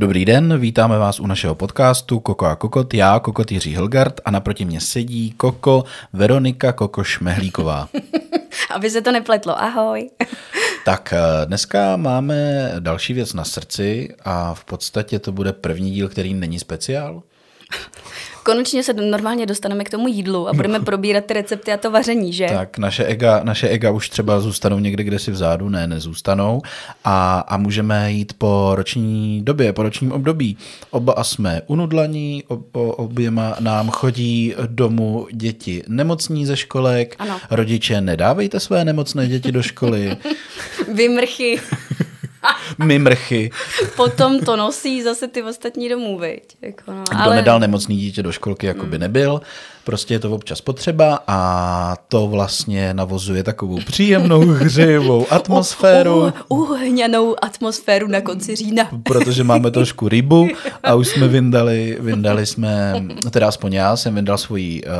Dobrý den, vítáme vás u našeho podcastu Koko a Kokot. Já, Kokot Jiří Hilgard a naproti mě sedí Koko Veronika Koko Šmehlíková. Aby se to nepletlo. Ahoj. tak eh, dneska máme další věc na srdci a v podstatě to bude první díl, který není speciál. Konečně se normálně dostaneme k tomu jídlu a budeme probírat ty recepty a to vaření, že? Tak, naše ega, naše ega už třeba zůstanou někde, kde si vzadu, ne, nezůstanou a, a můžeme jít po roční době, po ročním období. Oba a jsme unudlaní, ob, oběma nám chodí domů děti nemocní ze školek, ano. rodiče nedávejte své nemocné děti do školy. Vymrchy. mimrchy. Potom to nosí zase ty ostatní domů, viď? Jako no, Kdo ale... nedal nemocný dítě do školky, jako by hmm. nebyl. Prostě je to občas potřeba a to vlastně navozuje takovou příjemnou hřejivou atmosféru. Uh, uh, uhňanou atmosféru na konci října. Protože máme trošku rybu a už jsme vyndali, vyndali jsme, teda aspoň já jsem vyndal svoji uh,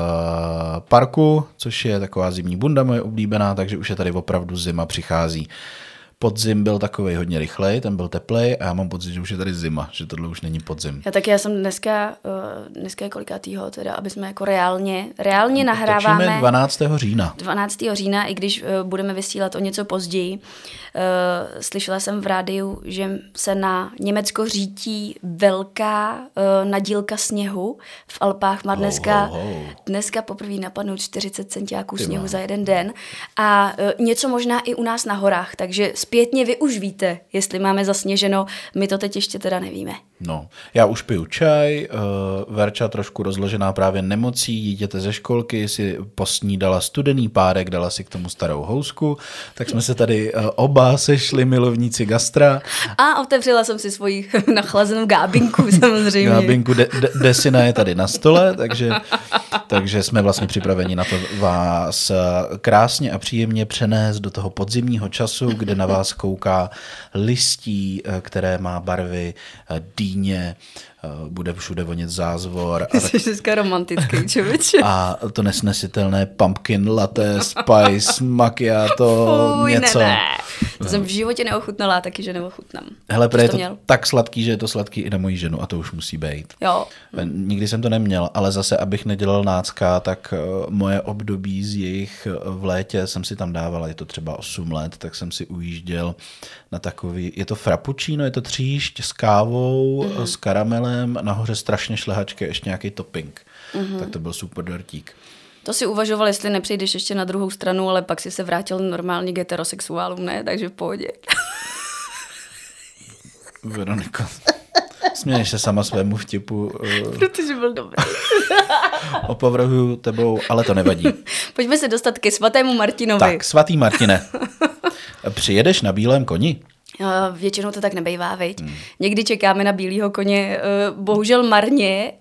parku, což je taková zimní bunda moje oblíbená, takže už je tady opravdu zima přichází podzim byl takový hodně rychlej, ten byl teplej a já mám pocit, že už je tady zima, že tohle už není podzim. Já taky, já jsem dneska, uh, dneska je kolikátýho, teda, aby jsme jako reálně, reálně nahráváme. Točíme 12. října. 12. října, i když uh, budeme vysílat o něco později. Uh, slyšela jsem v rádiu, že se na Německo řítí velká nadílka sněhu v Alpách. Má dneska, ho, ho, ho. dneska poprvé napadnout 40 centiáků sněhu za jeden den a něco možná i u nás na horách, takže zpětně vy už víte, jestli máme zasněženo, my to teď ještě teda nevíme. No, já už piju čaj, uh, Verča trošku rozložená právě nemocí, dítěte ze školky si posnídala studený párek, dala si k tomu starou housku, tak jsme se tady uh, oba sešli milovníci gastra. A otevřela jsem si svoji nachlazenou gábinku samozřejmě. Gábinku de- de- Desina je tady na stole, takže, takže jsme vlastně připraveni na to vás krásně a příjemně přenést do toho podzimního času, kde na vás kouká listí, eh, které má barvy dýně, Eh, bude všude vonět zázvor. Ty jsi dneska romantický, člověče. A to nesnesitelné pumpkin latte, spice, macchiato, Fuj, něco. Ne, ne. To jsem v životě neochutnala, taky, že neochutnám. Hele, je to měl? tak sladký, že je to sladký i na moji ženu a to už musí být. Jo. Eh, nikdy jsem to neměl, ale zase, abych nedělal nácka, tak eh, moje období z jejich v létě jsem si tam dával, je to třeba 8 let, tak jsem si ujížděl na takový, je to frappuccino, je to tříšť s kávou, mm-hmm. s karamelem, brambolem, nahoře strašně šlehačky, ještě nějaký topping. Mm-hmm. Tak to byl super dortík. To si uvažoval, jestli nepřejdeš ještě na druhou stranu, ale pak si se vrátil normálně k heterosexuálům, ne? Takže v pohodě. Veroniko, směješ se sama svému vtipu. Uh, Protože byl dobrý. Opovrhuju tebou, ale to nevadí. Pojďme se dostat ke svatému Martinovi. Tak, svatý Martine. Přijedeš na bílém koni? Většinou to tak nebejvá, viď? Hmm. Někdy čekáme na bílého koně, eh, bohužel marně.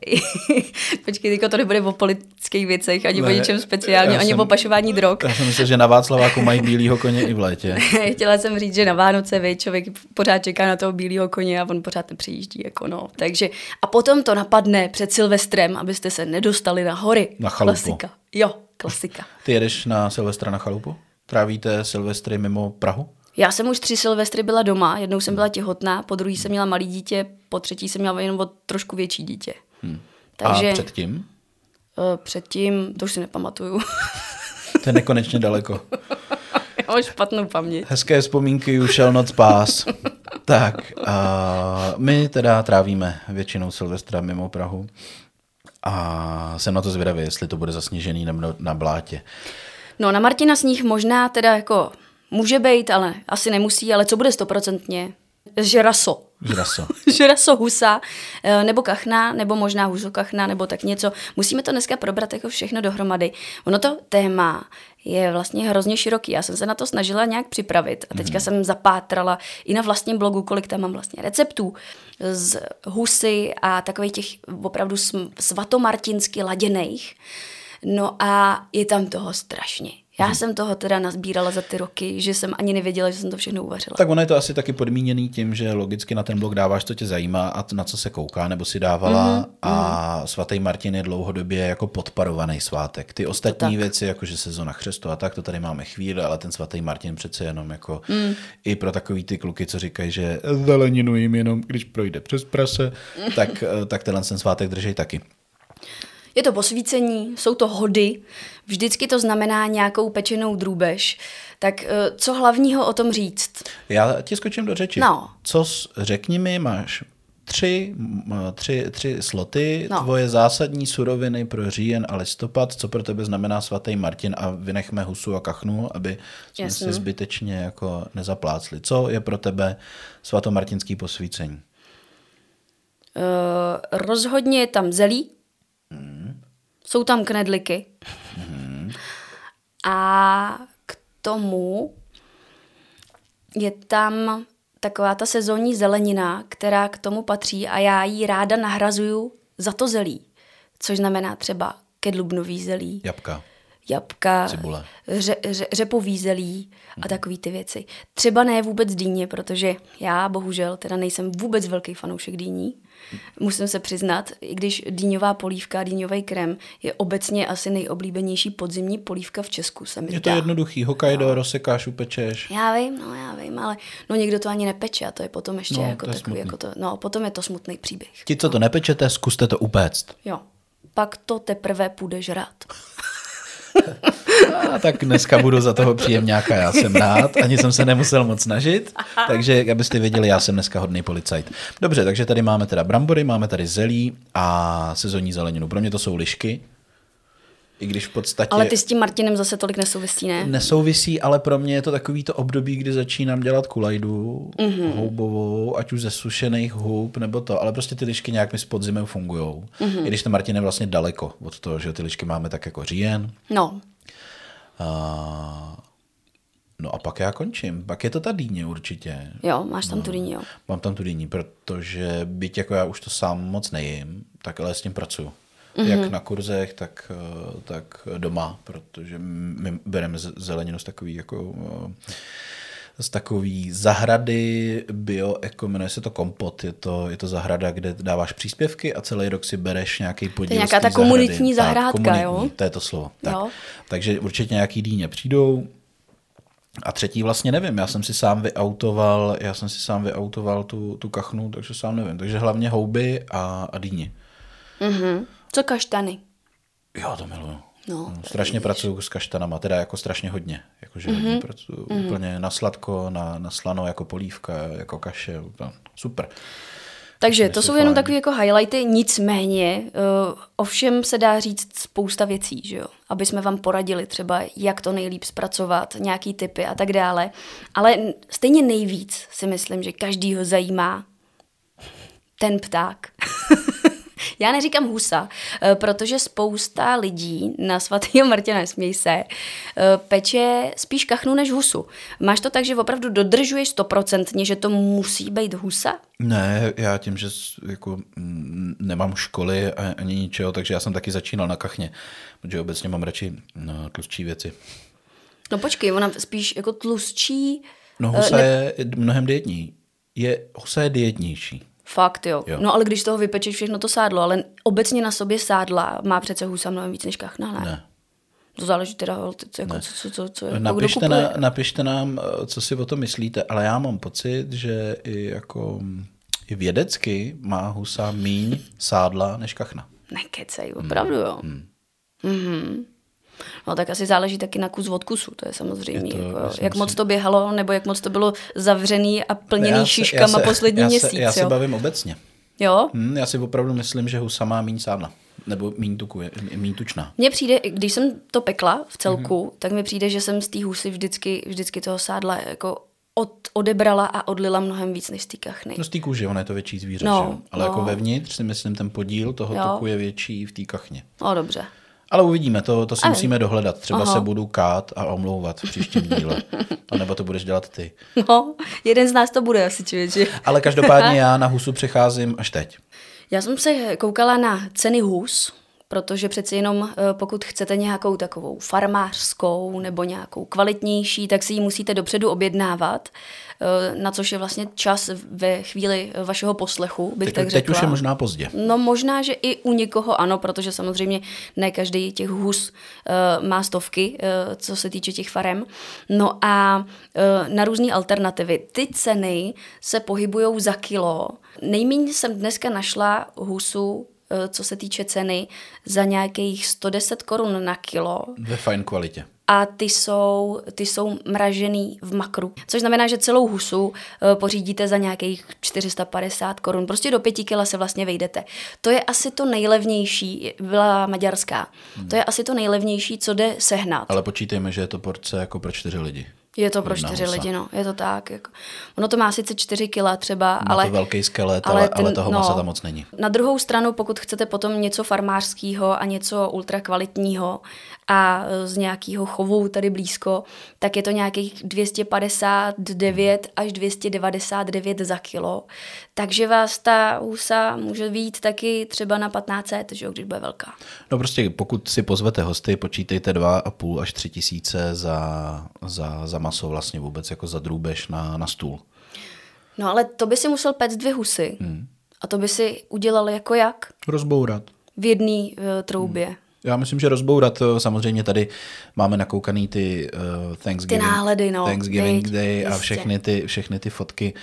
Počkej, to nebude o politických věcech, ani ne, o ničem speciálním, ani jsem, o pašování drog. Já jsem myslel, že na Václaváku mají bílého koně i v létě. Chtěla jsem říct, že na Vánoce, viď, člověk pořád čeká na toho bílého koně a on pořád nepřijíždí. Jako no. Takže, a potom to napadne před Silvestrem, abyste se nedostali na hory. Na chalupu. Klasika. Jo, klasika. Ty jedeš na Silvestra na chalupu? Trávíte Silvestry mimo Prahu? Já jsem už tři silvestry byla doma, jednou jsem byla těhotná, po druhý jsem měla malý dítě, po třetí jsem měla jenom o trošku větší dítě. Hmm. Takže, A předtím? Uh, předtím, to už si nepamatuju. to je nekonečně daleko. Já mám špatnou paměť. Hezké vzpomínky you shall not pass. tak, a my teda trávíme většinou Silvestra mimo Prahu. A jsem na to zvědavý, jestli to bude zasněžený nebo na blátě. No na Martina sníh možná teda jako Může být, ale asi nemusí, ale co bude stoprocentně? Žeraso. Žeraso. Žeraso husa, eh, nebo kachna, nebo možná husokachna, nebo tak něco. Musíme to dneska probrat jako všechno dohromady. Ono to téma je vlastně hrozně široký. Já jsem se na to snažila nějak připravit a teďka mm. jsem zapátrala i na vlastním blogu, kolik tam mám vlastně receptů z husy a takových těch opravdu svatomartinsky laděných. No a je tam toho strašně. Já hmm. jsem toho teda nazbírala za ty roky, že jsem ani nevěděla, že jsem to všechno uvařila. Tak ono je to asi taky podmíněný tím, že logicky na ten blog dáváš, co tě zajímá a na co se kouká, nebo si dávala mm, a mm. svatý Martin je dlouhodobě jako podparovaný svátek. Ty ostatní věci, jako že sezona chřestu a tak, to tady máme chvíli, ale ten svatý Martin přece jenom jako mm. i pro takový ty kluky, co říkají, že zeleninu jim jenom, když projde přes prase, tak, tak tenhle ten svátek držej taky. Je to posvícení, jsou to hody, vždycky to znamená nějakou pečenou drůbež. Tak eh, co hlavního o tom říct? Já ti skočím do řeči. No. Co řekni mi, máš tři, tři, tři sloty, no. tvoje zásadní suroviny pro říjen a listopad, co pro tebe znamená svatý Martin a vynechme husu a kachnu, aby jsme Jasný. si zbytečně jako nezaplácli. Co je pro tebe svatomartinský posvícení? Uh, rozhodně je tam zelí. Jsou tam knedliky a k tomu je tam taková ta sezónní zelenina, která k tomu patří a já ji ráda nahrazuju za to zelí, což znamená třeba kedlubnový zelí. Jabka. Jabka, Cibule. Ře, ře, řepový zelí a takové ty věci. Třeba ne vůbec dýně, protože já bohužel teda nejsem vůbec velký fanoušek dýní. Musím se přiznat, i když dýňová polívka, dýňový krem je obecně asi nejoblíbenější podzimní polívka v Česku. Se mi je to dá. jednoduchý, Hokkaido, no. rozsekáš, upečeš. Já vím, no já vím, ale no někdo to ani nepeče a to je potom ještě no, jako to takový, jako to, no potom je to smutný příběh. Ti, co to nepečete, zkuste to upéct. Jo, pak to teprve půjdeš rád. A tak dneska budu za toho příjemňáka, já jsem rád, ani jsem se nemusel moc snažit, takže abyste věděli, já jsem dneska hodný policajt. Dobře, takže tady máme teda brambory, máme tady zelí a sezónní zeleninu. Pro mě to jsou lišky, i když v podstatě... Ale ty s tím Martinem zase tolik nesouvisí, ne? Nesouvisí, ale pro mě je to takový to období, kdy začínám dělat kulajdu mm-hmm. houbovou, ať už ze sušených hub nebo to, ale prostě ty lišky nějak mi s podzimem fungují. Mm-hmm. I když ten Martin je vlastně daleko od toho, že ty lišky máme tak jako říjen. No. A... No a pak já končím. Pak je to ta dýně určitě. Jo, máš tam no, tu dýni, jo. Mám tam tu dýni, protože byť jako já už to sám moc nejím, tak ale s tím pracuju mm-hmm. jak na kurzech, tak, eh, tak doma, protože my bereme zeleninu z takový jako eh, z takový zahrady bio, jako jmenuje se to kompot, je to, je to zahrada, kde dáváš příspěvky a celý rok si bereš nějaký podíl. To je nějaká ta komunitní zahrady. zahrádka, tak, komunitní, jo? To je to slovo. Tak. Jo. Takže určitě nějaký dýně přijdou, a třetí vlastně nevím, já jsem si sám vyautoval, já jsem si sám vyautoval tu, tu kachnu, takže sám nevím. Takže hlavně houby a, a dýně. Mm-hmm. Co kaštany? Jo, to miluju. No, no strašně pracuju s kaštanama, teda jako strašně hodně. Jakože mm-hmm. hodně pracuju mm-hmm. úplně na sladko, na, na slano, jako polívka, jako kaše. Super. Takže to jsou jenom takové jako highlighty, nicméně uh, ovšem se dá říct spousta věcí, že jo? aby jsme vám poradili třeba, jak to nejlíp zpracovat, nějaký typy a tak dále. Ale stejně nejvíc si myslím, že každýho zajímá ten pták. Já neříkám husa, eh, protože spousta lidí na svatého Martina, směj se, eh, peče spíš kachnu než husu. Máš to tak, že opravdu dodržuješ stoprocentně, že to musí být husa? Ne, já tím, že jako nemám školy ani ničeho, takže já jsem taky začínal na kachně, protože obecně mám radši no, tlustší věci. No počkej, ona spíš jako tlustší... No husa ne... je mnohem dietní. Je, husa je dietnější. Fakt, jo. jo. No ale když toho vypečeš všechno to sádlo, ale obecně na sobě sádla má přece husa mnohem víc než kachna, ne? Ne. To záleží teda, jako, co, co, co, co jako napište, na, napište nám, co si o tom myslíte, ale já mám pocit, že i jako i vědecky má husa míň sádla než kachna. Nekecej, opravdu jo. Hmm. Mm-hmm. No tak asi záleží taky na kus od kusu, to je samozřejmě. Je to, jako, jak moc to běhalo, nebo jak moc to bylo zavřený a plněný já se, šiškama já se, poslední já měsíc. Se, já se bavím obecně. Jo? Hmm, já si opravdu myslím, že husa má méně sádla. Nebo méně tučná. Mně přijde, když jsem to pekla v celku, mm-hmm. tak mi přijde, že jsem z té husy vždycky, vždycky toho sádla jako od, odebrala a odlila mnohem víc než z té kachny. No z té kůže, ono je to větší zvíře, no, ale jako no. jako vevnitř si myslím, ten podíl toho jo. tuku je větší v té kachně. No dobře. Ale uvidíme, to, to si Aj. musíme dohledat. Třeba Aha. se budu kát a omlouvat v příštím díle. A nebo to budeš dělat ty. No, jeden z nás to bude asi člověče. Ale každopádně já na husu přecházím až teď. Já jsem se koukala na ceny hus, protože přeci jenom eh, pokud chcete nějakou takovou farmářskou nebo nějakou kvalitnější, tak si ji musíte dopředu objednávat, eh, na což je vlastně čas ve chvíli vašeho poslechu, bych teď, tak teď řekla. už je možná pozdě. No možná, že i u někoho ano, protože samozřejmě ne každý těch hus uh, má stovky, co se týče těch farem. No a na různé alternativy. Ty ceny se pohybují za kilo. Nejméně jsem dneska našla husu co se týče ceny, za nějakých 110 korun na kilo. Ve fajn kvalitě a ty jsou, ty jsou mražený v makru. Což znamená, že celou husu uh, pořídíte za nějakých 450 korun. Prostě do pěti kila se vlastně vejdete. To je asi to nejlevnější, byla maďarská. Hmm. To je asi to nejlevnější, co jde sehnat. Ale počítejme, že je to porce jako pro čtyři lidi. Je to pro čtyři husa. lidi, no. Je to tak. Jako. Ono to má sice čtyři kila třeba, má ale... to velký skelet, ale, ale, ten, ale toho no, masa tam moc není. Na druhou stranu, pokud chcete potom něco farmářského a něco ultrakvalitního a z nějakého chovu tady blízko, tak je to nějakých 259 až 299 za kilo. Takže vás ta husa může být taky třeba na 1500, že, když bude velká. No prostě pokud si pozvete hosty, počítejte 2,5 až 3 tisíce za, za, za maso vlastně vůbec jako za drůbež na, na stůl. No ale to by si musel pect dvě husy. Hmm. A to by si udělal jako jak? Rozbourat. V jedné uh, troubě. Hmm. Já myslím, že rozbourat, eh, samozřejmě tady máme nakoukaný ty uh, Thanksgiving, ty náledy, no, Thanksgiving teď, Day a všechny ty, všechny ty fotky.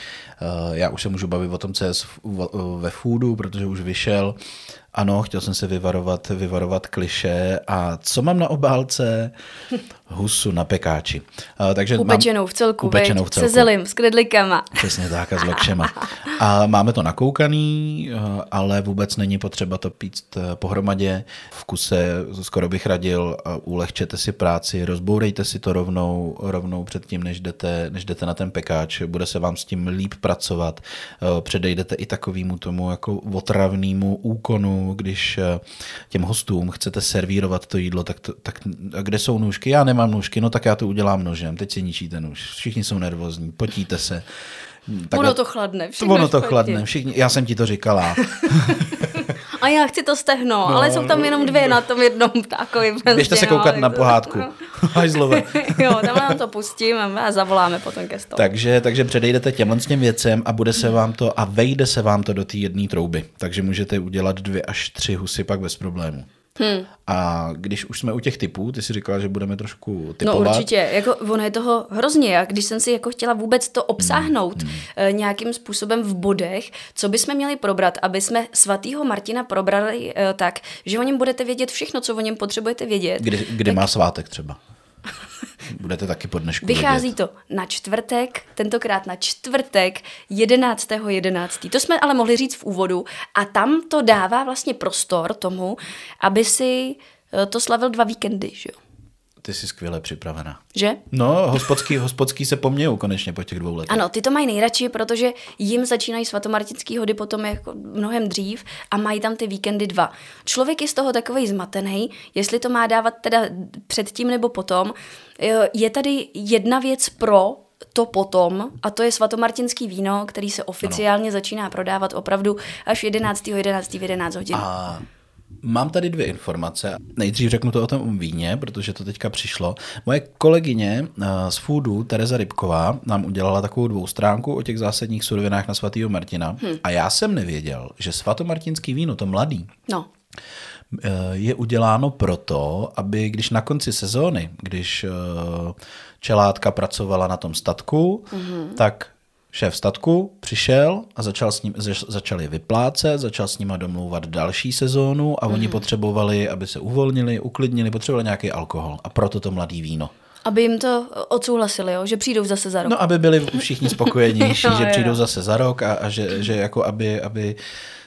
Uh, já už se můžu bavit o tom, co je ve foodu, protože už vyšel. Ano, chtěl jsem se vyvarovat, vyvarovat kliše. A co mám na obálce? Husu na pekáči. Uh, takže upečenou mám, v celku, upečenou v celku. se zelím, s kredlikama. Přesně tak a s lokšema. A máme to nakoukaný, uh, ale vůbec není potřeba to pít uh, pohromadě. V kuse skoro bych radil, uh, ulehčete si práci, rozbourejte si to rovnou, rovnou předtím, než jdete, než jdete na ten pekáč. Bude se vám s tím líp pracovat. Uh, předejdete i takovému tomu jako otravnému úkonu, když těm hostům chcete servírovat to jídlo, tak, to, tak kde jsou nůžky? Já nemám nůžky, no tak já to udělám nožem. Teď si ničíte nůž. Všichni jsou nervózní, potíte se. Takhle, ono to chladne. Ono to chladne. Všichni, já jsem ti to říkala. A já chci to stehno, no, ale jsou tam jenom dvě na tom jednom ptákovi. Běžte se koukat no, na pohádku. Hajzlové. jo, tam nám to pustíme a zavoláme potom ke stolu. Takže, takže předejdete těmhle s těm věcem a bude se vám to a vejde se vám to do té jedné trouby. Takže můžete udělat dvě až tři husy pak bez problému. Hmm. A když už jsme u těch typů, ty si říkala, že budeme trošku no, typovat. No určitě, jako ono je toho hrozně. A když jsem si jako chtěla vůbec to obsáhnout hmm. hmm. nějakým způsobem v bodech, co bychom měli probrat, aby jsme svatýho Martina probrali uh, tak, že o něm budete vědět všechno, co o něm potřebujete vědět. Kdy, kdy tak... má svátek třeba? Budete taky po dnešku Vychází vědět. to na čtvrtek, tentokrát na čtvrtek 11.11. 11. To jsme ale mohli říct v úvodu a tam to dává vlastně prostor tomu, aby si eh, to slavil dva víkendy, že jo? Ty jsi skvěle připravená. Že? No, hospodský, hospodský se pomějou konečně po těch dvou letech. Ano, ty to mají nejradši, protože jim začínají svatomartinský hody potom jako mnohem dřív a mají tam ty víkendy dva. Člověk je z toho takový zmatený, jestli to má dávat teda předtím nebo potom. Je tady jedna věc pro to potom, a to je svatomartinský víno, který se oficiálně ano. začíná prodávat opravdu až 11. 11. v 11 hodin. A Mám tady dvě informace. Nejdřív řeknu to o tom víně, protože to teďka přišlo. Moje kolegyně eh, z Foodu, Tereza Rybková, nám udělala takovou dvoustránku o těch zásadních surovinách na svatého Martina. Hmm. A já jsem nevěděl, že svatomartinský víno, to mladý, no eh, je uděláno proto, aby když na konci sezóny, když eh, čelátka pracovala na tom statku, mm-hmm. tak šéf statku přišel a začal, s ním, začal je vyplácet, začal s nima domlouvat další sezónu a mm. oni mhm. potřebovali, aby se uvolnili, uklidnili, potřebovali nějaký alkohol a proto to mladý víno. Aby jim to odsouhlasili, jo? že přijdou zase za rok. No, aby byli všichni spokojenější, že přijdou zase za rok a, a že, že jako aby, aby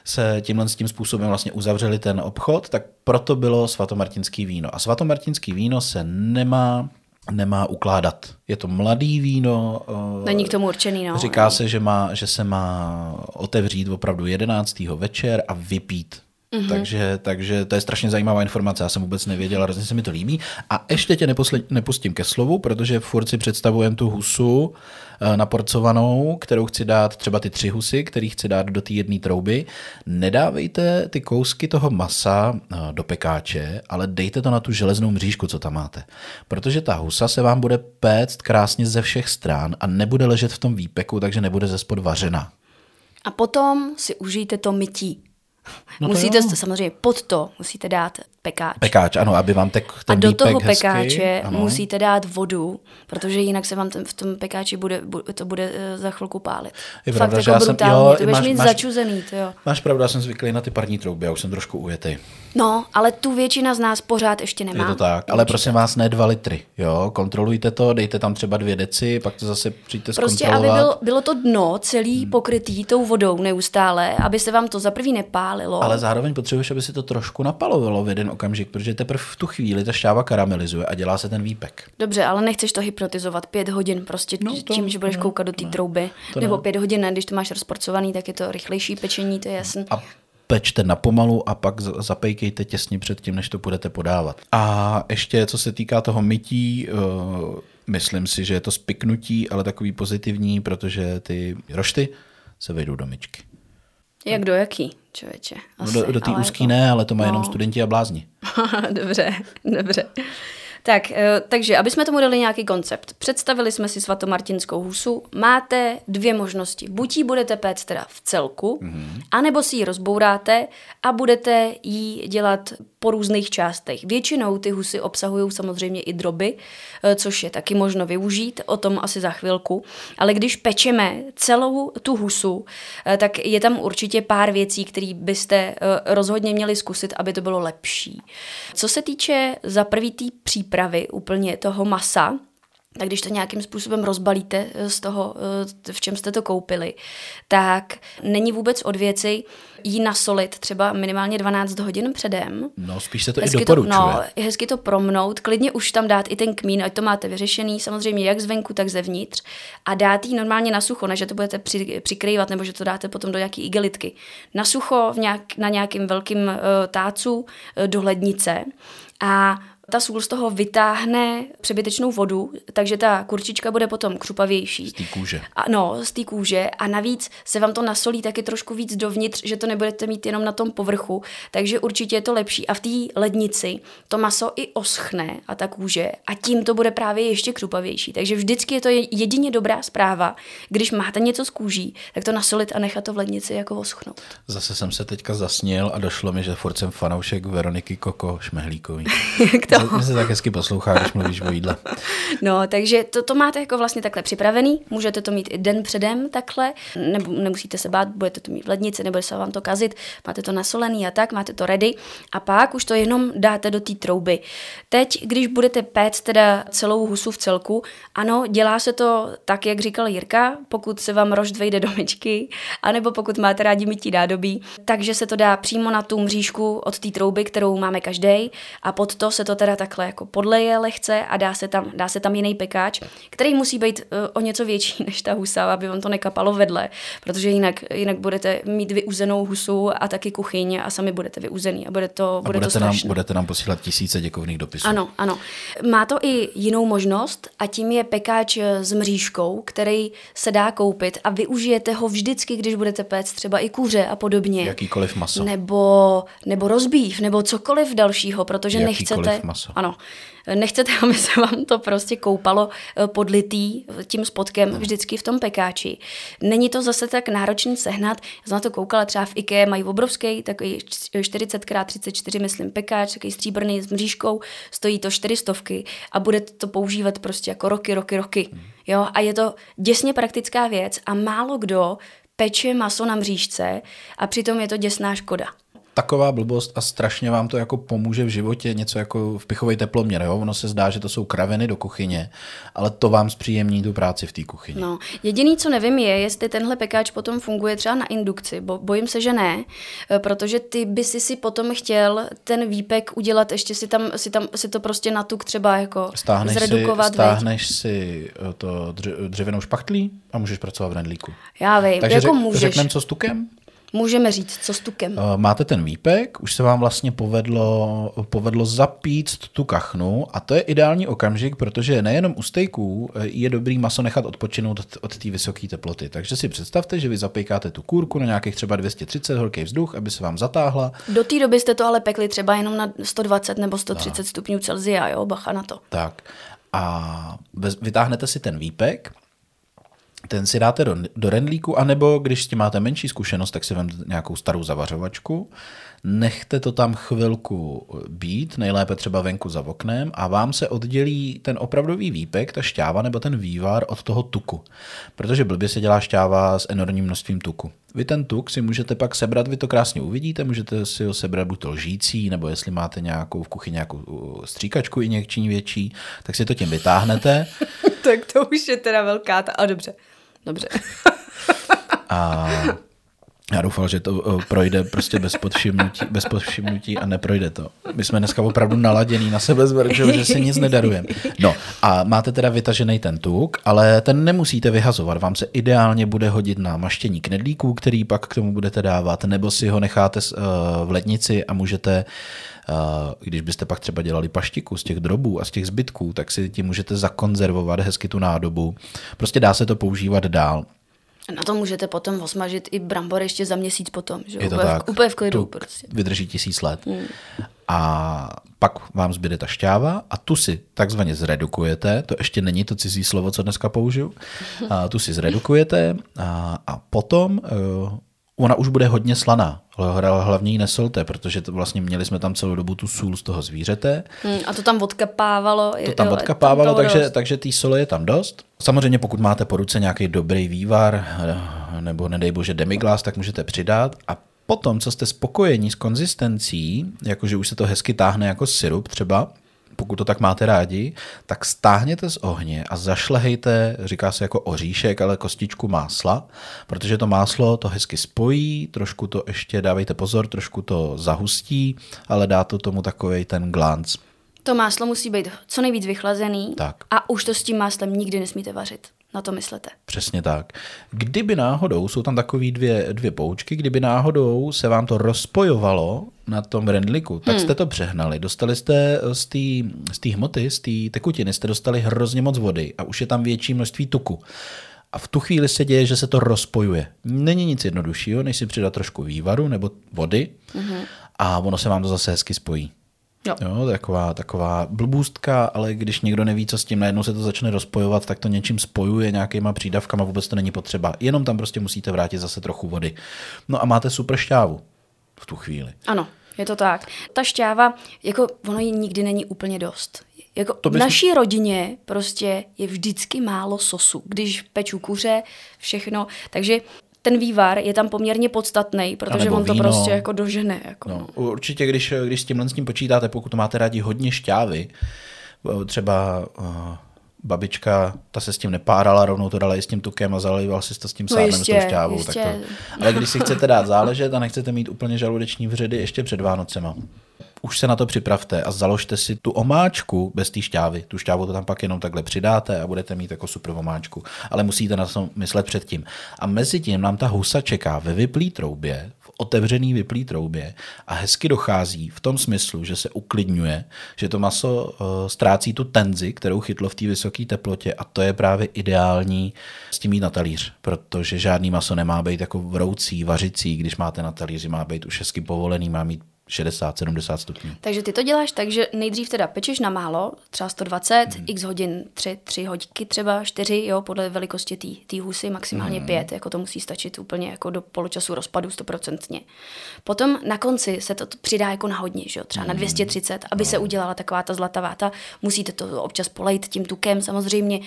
se tímhle s tím způsobem vlastně uzavřeli ten obchod, tak proto bylo svatomartinský víno. A svatomartinský víno se nemá nemá ukládat. Je to mladý víno. Eh, Není k tomu určený, no. Říká se, že, má, že se má otevřít opravdu 11. večer a vypít Mm-hmm. Takže, takže to je strašně zajímavá informace, já jsem vůbec nevěděla, hrozně se mi to líbí. A ještě tě neposle, nepustím ke slovu, protože furt si představujem tu husu eh, naporcovanou, kterou chci dát, třeba ty tři husy, který chci dát do té jedné trouby. Nedávejte ty kousky toho masa eh, do pekáče, ale dejte to na tu železnou mřížku, co tam máte. Protože ta husa se vám bude péct krásně ze všech stran a nebude ležet v tom výpeku, takže nebude ze spod vařena. A potom si užijte to mytí. No musíte jo. to samozřejmě pod to musíte dát pekáč. Pekáč, ano, aby vám tek ten a do toho hezky, pekáče ano. musíte dát vodu, protože jinak se vám ten, v tom pekáči bude, bu- to bude eh, za chvilku pálit. Je Fakt pravda, že jako já jsem- brutálně, jo, to budeš máš- mít máš- začuzený, to jo. Máš pravdu, já jsem zvyklý na ty parní trouby, já už jsem trošku ujetý. No, ale tu většina z nás pořád ještě nemá. Je to tak, ale prosím vás, ne dva litry, jo, kontrolujte to, dejte tam třeba dvě deci, pak to zase přijďte Prostě, aby zkontrolovat. byl, bylo to dno celý pokrytý tou vodou neustále, aby se vám to za prvý nepálilo. Ale zároveň potřebuješ, aby se to trošku napalovalo v jeden okamžik, protože teprve v tu chvíli ta šťáva karamelizuje a dělá se ten výpek. Dobře, ale nechceš to hypnotizovat pět hodin prostě No, to tím, že budeš ne, koukat do té ne, trouby. to Nebo ne. pět hodin, ne, když to máš rozporcovaný, tak je to rychlejší pečení, to je jasný. A pečte na pomalu a pak zapejkejte těsně před tím, než to budete podávat. A ještě co se týká toho mytí, uh, myslím si, že je to spiknutí, ale takový pozitivní, protože ty rošty se vejdou do myčky. Jak do jaký, člověče? No Asi, do, do té úzký jako- ne, ale to mají jenom No. studenti a blázni. dobře, dobře. Tak, eh, takže, aby jsme tomu dali nějaký koncept. Představili jsme si svatomartinskou husu. Máte dvě možnosti. Buď ji budete péct teda v celku, Mhm. mm-hmm. anebo si ji rozbouráte a budete ji dělat po různých částech. Většinou ty husy obsahují samozřejmě i droby, eh, což je taky možno využít, o tom asi za chvilku. Ale když pečeme celou tu husu, eh, tak je tam určitě pár věcí, které byste eh, rozhodně měli zkusit, aby to bylo lepší. Co se týče za prvý té přípravy úplně toho masa, tak když to nějakým způsobem rozbalíte eh, z toho, eh, v čem jste to koupili, tak není vůbec od věci jí nasolit třeba minimálně 12 hodin předem. No, spíš se to i Hezky doporučuje. To, no, hezky to promnout, klidně už tam dát i ten kmín, ať to máte vyřešený, samozřejmě jak zvenku, tak zevnitř. A dát jí normálně na sucho, ne že to budete při, přikrývat, nebo že to dáte potom do nějaký igelitky. Na sucho v nějak, na nějakým velkým uh, tácu uh, do lednice a ta sůl z toho vytáhne přebytečnou vodu, takže ta kurčička bude potom křupavější. Z té kůže. A no, z té kůže a navíc se vám to nasolí taky trošku víc dovnitř, že to nebudete mít jenom na tom povrchu, takže určitě je to lepší. A v té lednici to maso i oschne a ta kůže a tím to bude právě ještě křupavější. Takže vždycky je to jedině dobrá zpráva, když máte něco z kůží, tak to nasolit a nechat to v lednici jako oschnout. Zase jsem se teďka zasnil a došlo mi, že furt jsem fanoušek Veroniky Koko Šmehlíkový. Mně se tak hezky poslouchá, když mluvíš o jídle. No, takže to, to máte jako vlastně takhle připravený, můžete to mít i den předem takhle, nebo nemusíte se bát, budete to mít v lednici, nebude se vám to kazit, máte to nasolený a tak, máte to ready a pak už to jenom dáte do té trouby. Teď, když budete péct teda celou husu v celku, ano, dělá se to tak, jak říkal Jirka, pokud se vám rožd vejde do myčky, anebo pokud máte rádi mytí nádobí, takže se to dá přímo na tu mřížku od té trouby, kterou máme každý a pod to se to teda takhle jako podleje lehce a dá se tam, dá se tam jiný pekáč, který musí být uh, o něco větší než ta husa, aby vám to nekapalo vedle, protože jinak, jinak budete mít vyuzenou husu a taky kuchyň a sami budete vyuzený a bude to, A bude to budete nám, strašné. budete nám posílat tisíce děkovných dopisů. Ano, ano. Má to i jinou možnost a tím je pekáč eh, s mřížkou, který se dá koupit a využijete ho vždycky, když budete péct třeba i kuře a podobně. Jakýkoliv maso. Nebo, nebo rozbív, nebo cokoliv dalšího, protože Jakýkoliv nechcete... maso. Ano. Nechcete, aby se vám to prostě koupalo eh, podlitý tím spodkem vždycky v tom pekáči. Není to zase tak náročný sehnat. Já jsem na to koukala třeba v IKEA, mají obrovský, takový 40x34, myslím, pekáč, takový stříbrný s mřížkou, stojí to 400 a budete to používat prostě jako roky, roky, roky. Jo? A je to děsně praktická věc a málo kdo peče maso na mřížce a přitom je to děsná škoda. Taková blbost a strašně vám to jako pomůže v životě, něco jako v pichovej teploměr, jo? Ono se zdá, že to jsou kraviny do kuchyně, ale to vám zpříjemní tu práci v té kuchyni. No, jediný, co nevím, je, jestli tenhle pekáč potom funguje třeba na indukci. Bo, bojím se, že ne, eh, protože ty by si si potom chtěl ten výpek udělat, ještě si tam, si tam si to prostě na tuk třeba jako Stáhneš si, zredukovat. veď. stáhneš si eh, to dře- dřevěnou špachtlí a můžeš pracovat v rendlíku. Já vím, Takže jako řek, můžeš. řekneme, co s tukem? Můžeme říct, co s tukem. Eh, máte ten výpek, už se vám vlastně povedlo, povedlo zapít tu kachnu a to je ideální okamžik, protože nejenom u stejků eh, je dobrý maso nechat odpočinout od, té vysoké teploty. Takže si představte, že vy zapékáte tu kůrku na nějakých třeba 230 horký vzduch, aby se vám zatáhla. Do té doby jste to ale pekli třeba jenom na 120 nebo 130 a. stupňů Celzia, jo, bacha na to. Tak. A vytáhnete si ten výpek, ten si dáte do, do rendlíku, anebo když s tím máte menší zkušenost, tak si vezmete nějakou starou zavařovačku, nechte to tam chvilku být, nejlépe třeba venku za oknem a vám se oddělí ten opravdový výpek, ta šťáva nebo ten vývar od toho tuku. Protože blbě se dělá šťáva s enormním množstvím tuku. Vy ten tuk si můžete pak sebrat, vy to krásně uvidíte, můžete si ho sebrat buď to lžící, nebo jestli máte nějakou v kuchyni nějakou stříkačku i někčí větší, tak si to tím vytáhnete. tak to už je teda velká ta... A dobře, dobře. a já doufal, že to eh, projde prostě bez povšimnutí, bez povšimnutí a neprojde to. My jsme dneska opravdu naladění na sebe zvrču, že si nic nedarujeme. No a máte teda vytažený ten tuk, ale ten nemusíte vyhazovat. Vám se ideálně bude hodit na maštění knedlíků, který pak k tomu budete dávat, nebo si ho necháte eh, v lednici a můžete eh, když byste pak třeba dělali paštiku z těch drobů a z těch zbytků, tak si tím můžete zakonzervovat hezky tu nádobu. Prostě dá se to používat dál. Na to můžete potom osmažit i brambory ještě za měsíc potom. Že? Je to úplně, tak. V, úplně v klidu. Prostě. Vydrží tisíc let. Hmm. A pak vám zbyde ta šťáva a tu si takzvaně zredukujete, to ještě není to cizí slovo, co dneska použiju, a tu si zredukujete a, a potom uh, ona už bude hodně slaná, ale hlavně ji nesolte, protože to vlastně měli jsme tam celou dobu tu sůl z toho zvířete. Hmm, a to tam odkapávalo. To tam jo, odkapávalo, tam takže, takže té sole je tam dost. Samozřejmě pokud máte po ruce nějaký dobrý vývar, eh, nebo nedej bože demiglas, tak můžete přidat a potom, co jste spokojení s konzistencí, jakože už se to hezky táhne jako syrup třeba, pokud to tak máte rádi, tak stáhněte z ohně a zašlehejte, říká se jako oříšek, ale kostičku másla, protože to máslo to hezky spojí, trošku to ještě, dávejte pozor, trošku to zahustí, ale dá to tomu takový ten glanc. To máslo musí být co nejvíc vychlazený tak. a už to s tím máslem nikdy nesmíte vařit. Na to myslete. Přesně tak. Kdyby náhodou, jsou tam takové dvě, dvě poučky, kdyby náhodou se vám to rozpojovalo na tom rendliku, tak hmm. jste to přehnali. Dostali jste z té hmoty, z té tekutiny, jste dostali hrozně moc vody a už je tam větší množství tuku. A v tu chvíli se děje, že se to rozpojuje. Není nic jednoduššího, než si přidat trošku vývaru nebo vody mm-hmm. a ono se vám to zase hezky spojí. Jo. jo. taková, taková blbůstka, ale když někdo neví, co s tím, najednou se to začne rozpojovat, tak to něčím spojuje nějakýma přídavkama, vůbec to není potřeba. Jenom tam prostě musíte vrátit zase trochu vody. No a máte super šťávu v tu chvíli. Ano, je to tak. Ta šťáva, jako ono jí nikdy není úplně dost. Jako to bys... V naší rodině prostě je vždycky málo sosu. Když peču kuře, všechno. Takže ten vývar je tam poměrně podstatný, protože on to víno. prostě jako dožene. Jako. No, určitě, když, když s tímhle s tím počítáte, pokud máte rádi hodně šťávy, třeba uh, babička, ta se s tím nepárala, rovnou to dala i s tím tukem a zalival si to s tím no sádnem, s tou šťávou. Jistě. Tak to... Ale když si chcete dát záležet a nechcete mít úplně žaludeční vředy ještě před Vánocema, už se na to připravte a založte si tu omáčku bez té šťávy. Tu šťávu to tam pak jenom takhle přidáte a budete mít jako super omáčku. Ale musíte na to myslet předtím. A mezi tím nám ta husa čeká ve vyplý troubě, v otevřený vyplý troubě a hezky dochází v tom smyslu, že se uklidňuje, že to maso uh, ztrácí tu tenzi, kterou chytlo v té vysoké teplotě a to je právě ideální s tím jít na talíř, protože žádný maso nemá být jako vroucí, vařicí, když máte na talíři, má být už hezky povolený, má mít 60-70 stupňů. Takže ty to děláš tak, že nejdřív teda pečeš na málo, třeba 120, mm. x hodin, 3, 3 hodinky třeba, 4, jo, podle velikosti té husy, maximálně mm. 5, jako to musí stačit úplně jako do poločasu rozpadu stoprocentně. Potom na konci se to přidá jako na hodně, že jo, třeba mm. na 230, aby no. se udělala taková ta zlatá váta, musíte to občas polejt tím tukem samozřejmě,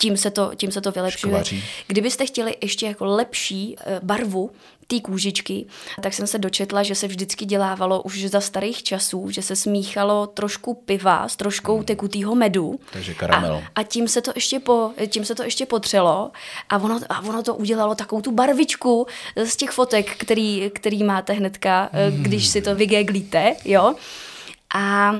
tím se to, tím se to vylepšuje. Škovaří. Kdybyste chtěli ještě jako lepší uh, barvu té kůžičky, tak jsem se dočetla, že se vždycky dělávalo už za starých časů, že se smíchalo trošku piva s troškou hmm. tekutýho medu. Takže karamel. A, a tím, se to ještě po, tím se to ještě potřelo a ono, a ono to udělalo takovou tu barvičku z těch fotek, který, který máte hnedka, hmm. když si to vygéglíte, jo. A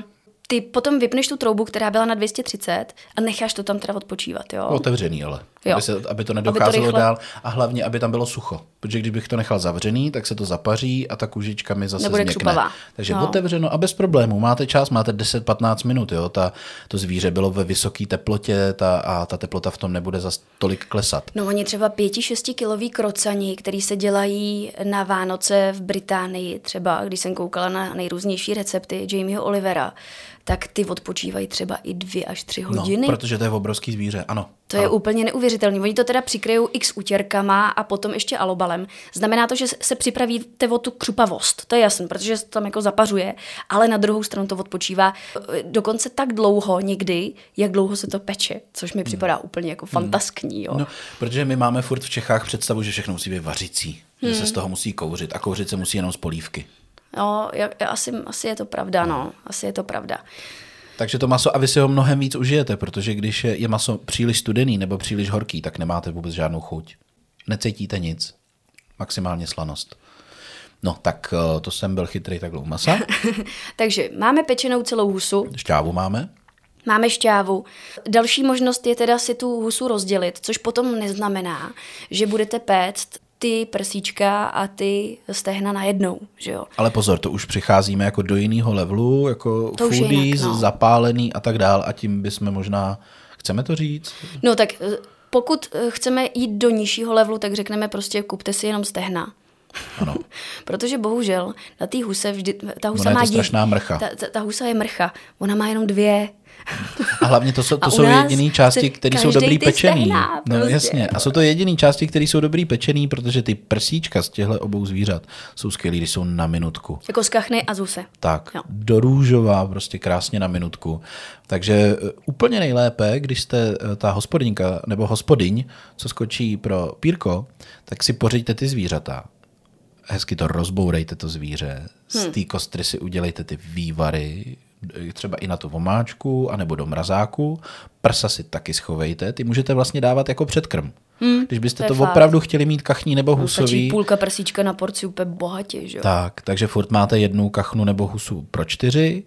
ty potom vypneš tu troubu, která byla na 230 a necháš to tam teda odpočívat, jo? Otevřený ale. Jo. Aby, se, aby to Aby nedocházelo to rychle- dál a hlavně, aby tam bylo sucho. Protože kdybych to nechal zavřený, tak se to zapaří a ta kůžička mi zase Nebude změkne. křupavá. Takže No. otevřeno a bez problémů. Máte čas, máte 10-15 minut. Jo? Ta, to zvíře bylo ve vysoké teplotě ta, a ta teplota v tom nebude zas tolik klesat. No oni třeba pěti, šesti kilový krocani, který se dělají na Vánoce v Británii, třeba když jsem koukala na nejrůznější recepty Jamieho Olivera, tak ty odpočívají třeba i dvě až tři No, hodiny. protože to je obrovský zvíře, ano. To je úplně neuvěřitelné. Oni to teda přikryjou x utěrkama a potom ještě alobalem. Znamená to, že se připravíte o tu křupavost. To je jasné, protože se tam jako zapařuje, ale na druhou stranu to odpočívá eh, dokonce tak dlouho někdy, jak dlouho se to peče, což mi připadá úplně jako fantaskní. Jo. No, protože my máme furt v Čechách představu, že všechno musí být vařicí, že Hmm. se z toho musí kouřit a kouřit se musí jenom z polívky. No, jak, asi, asi je to pravda, no. Asi je to pravda. Takže to maso, a vy si ho mnohem víc užijete, protože když je, je maso příliš studený nebo příliš horký, tak nemáte vůbec žádnou chuť. Necítíte nic. Maximálně slanost. No, tak eh, to jsem byl chytrý takhle u masa. Takže máme pečenou celou husu, Šťávu máme. máme šťávu. Další možnost je teda si tu husu rozdělit, což potom neznamená, že budete péct ty prsíčka a ty stehna najednou, že jo. Ale pozor, to už přicházíme jako do jiného levelu, jako To je foodies, jinak, no. zapálený a tak dál a tím bychom možná, chceme to říct? No tak eh, pokud eh, chceme jít do nižšího levelu, tak řekneme prostě kupte si jenom stehna. Ano. Protože bohužel na té huse vždy, ta husa Ona je má to dě- strašná mrcha. Ta, ta, ta husa je mrcha, ona má jenom dvě. A hlavně to jsou, to jsou jediné části, které jsou dobrý pečený. stehna, no prostě. jasně. A jsou to jediné části, které jsou dobrý pečený, protože ty prsíčka z těchto obou zvířat jsou skvělý, když jsou na minutku. Jako z kachny a z huse. Tak, Jo. do růžová, prostě krásně na minutku. Takže e, úplně nejlépe, když jste e, ta hospodinka nebo hospodyň, co skočí pro pírko, tak si pořiďte ty zvířata. Hezky to rozbourejte to zvíře. Z té kostry si udělejte ty vývary, třeba i na tu vomáčku, anebo do mrazáku. Prsa si taky schovejte. Ty můžete vlastně dávat jako předkrm. Když byste to to, fakt. opravdu chtěli mít kachní nebo No, Stačí husový, půlka prsíčka na porci úplně bohatě, že jo. tak, takže furt máte jednu kachnu nebo husu pro čtyři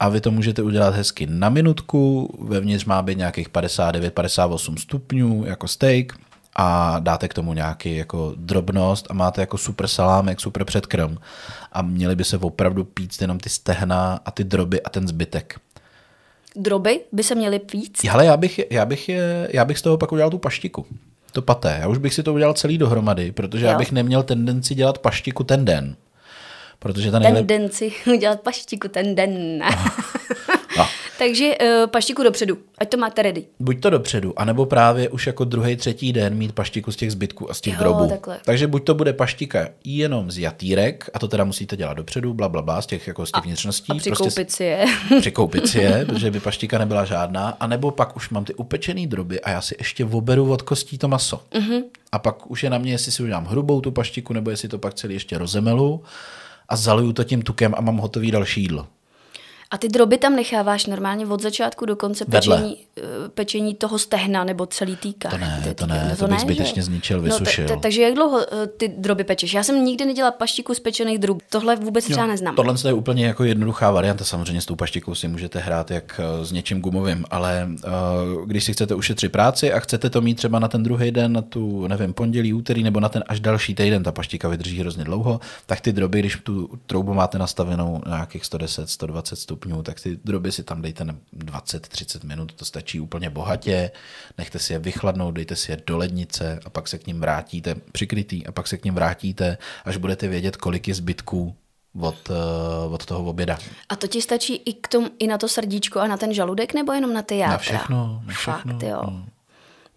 a vy to můžete udělat hezky na minutku, vevnitř má být nějakých 59-58 stupňů jako steak a dáte k tomu nějaký jako drobnost a máte jako super salámek, super předkrm a měli by se opravdu pít jenom ty stehna a ty droby a ten zbytek. Droby by se měly pít. Ale já bych, já, bych já bych z toho pak udělal tu paštiku. To paté. Já už bych si to udělal celý dohromady, protože Jo. já bych neměl tendenci dělat paštiku ten den. Protože ta nejlep... Tendenci udělat paštiku ten den. No. Takže uh, paštiku dopředu, ať to máte ready. Buď to dopředu, anebo právě už jako druhý, třetí den mít paštiku z těch zbytků a z těch Jo, drobů. takhle. Takže buď to bude paštika jenom z jatýrek, a to teda musíte dělat dopředu, bla, bla, bla, z těch, jako z těch vnitřností. A přikoupit prostě si je. přikoupit si je, protože by paštika nebyla žádná, anebo pak už mám ty upečený droby a já si ještě oberu od kostí to maso. Mhm. Mm-hmm. A pak už je na mě, jestli si udělám hrubou tu paštiku, nebo jestli to pak celý ještě rozemelu a zaluju to tím tukem a mám hotový další jídlo. A ty droby tam necháváš normálně od začátku do konce Vedle. pečení, eh, pečení toho stehna nebo celý týka. To ne, to ne, to bych zbytečně zničil, vysušil. No, takže jak dlouho eh, ty droby pečeš? Já jsem nikdy nedělala paštiku z pečených drub. Tohle vůbec třeba neznám. Tohle je úplně jako jednoduchá varianta. Samozřejmě s tou paštikou si můžete hrát jak eh, s něčím gumovým, ale když si chcete ušetřit práci a chcete to mít třeba na ten druhý den, na tu, nevím, pondělí, úterý nebo na ten až další týden, ta paštika vydrží hrozně dlouho, tak ty droby, když tu troubu máte nastavenou na nějakých 110, 120 stupňů, tak ty droby si tam dejte na 20-30 minut, to stačí úplně bohatě, nechte si je vychladnout, dejte si je do lednice a pak se k ním vrátíte, přikrytý, a pak se k ním vrátíte, až budete vědět, kolik je zbytků od, eh, od toho oběda. A to ti stačí i, k tomu, i na to srdíčko a na ten žaludek, nebo jenom na ty játra? Na všechno, na všechno. Fakt, jo. no.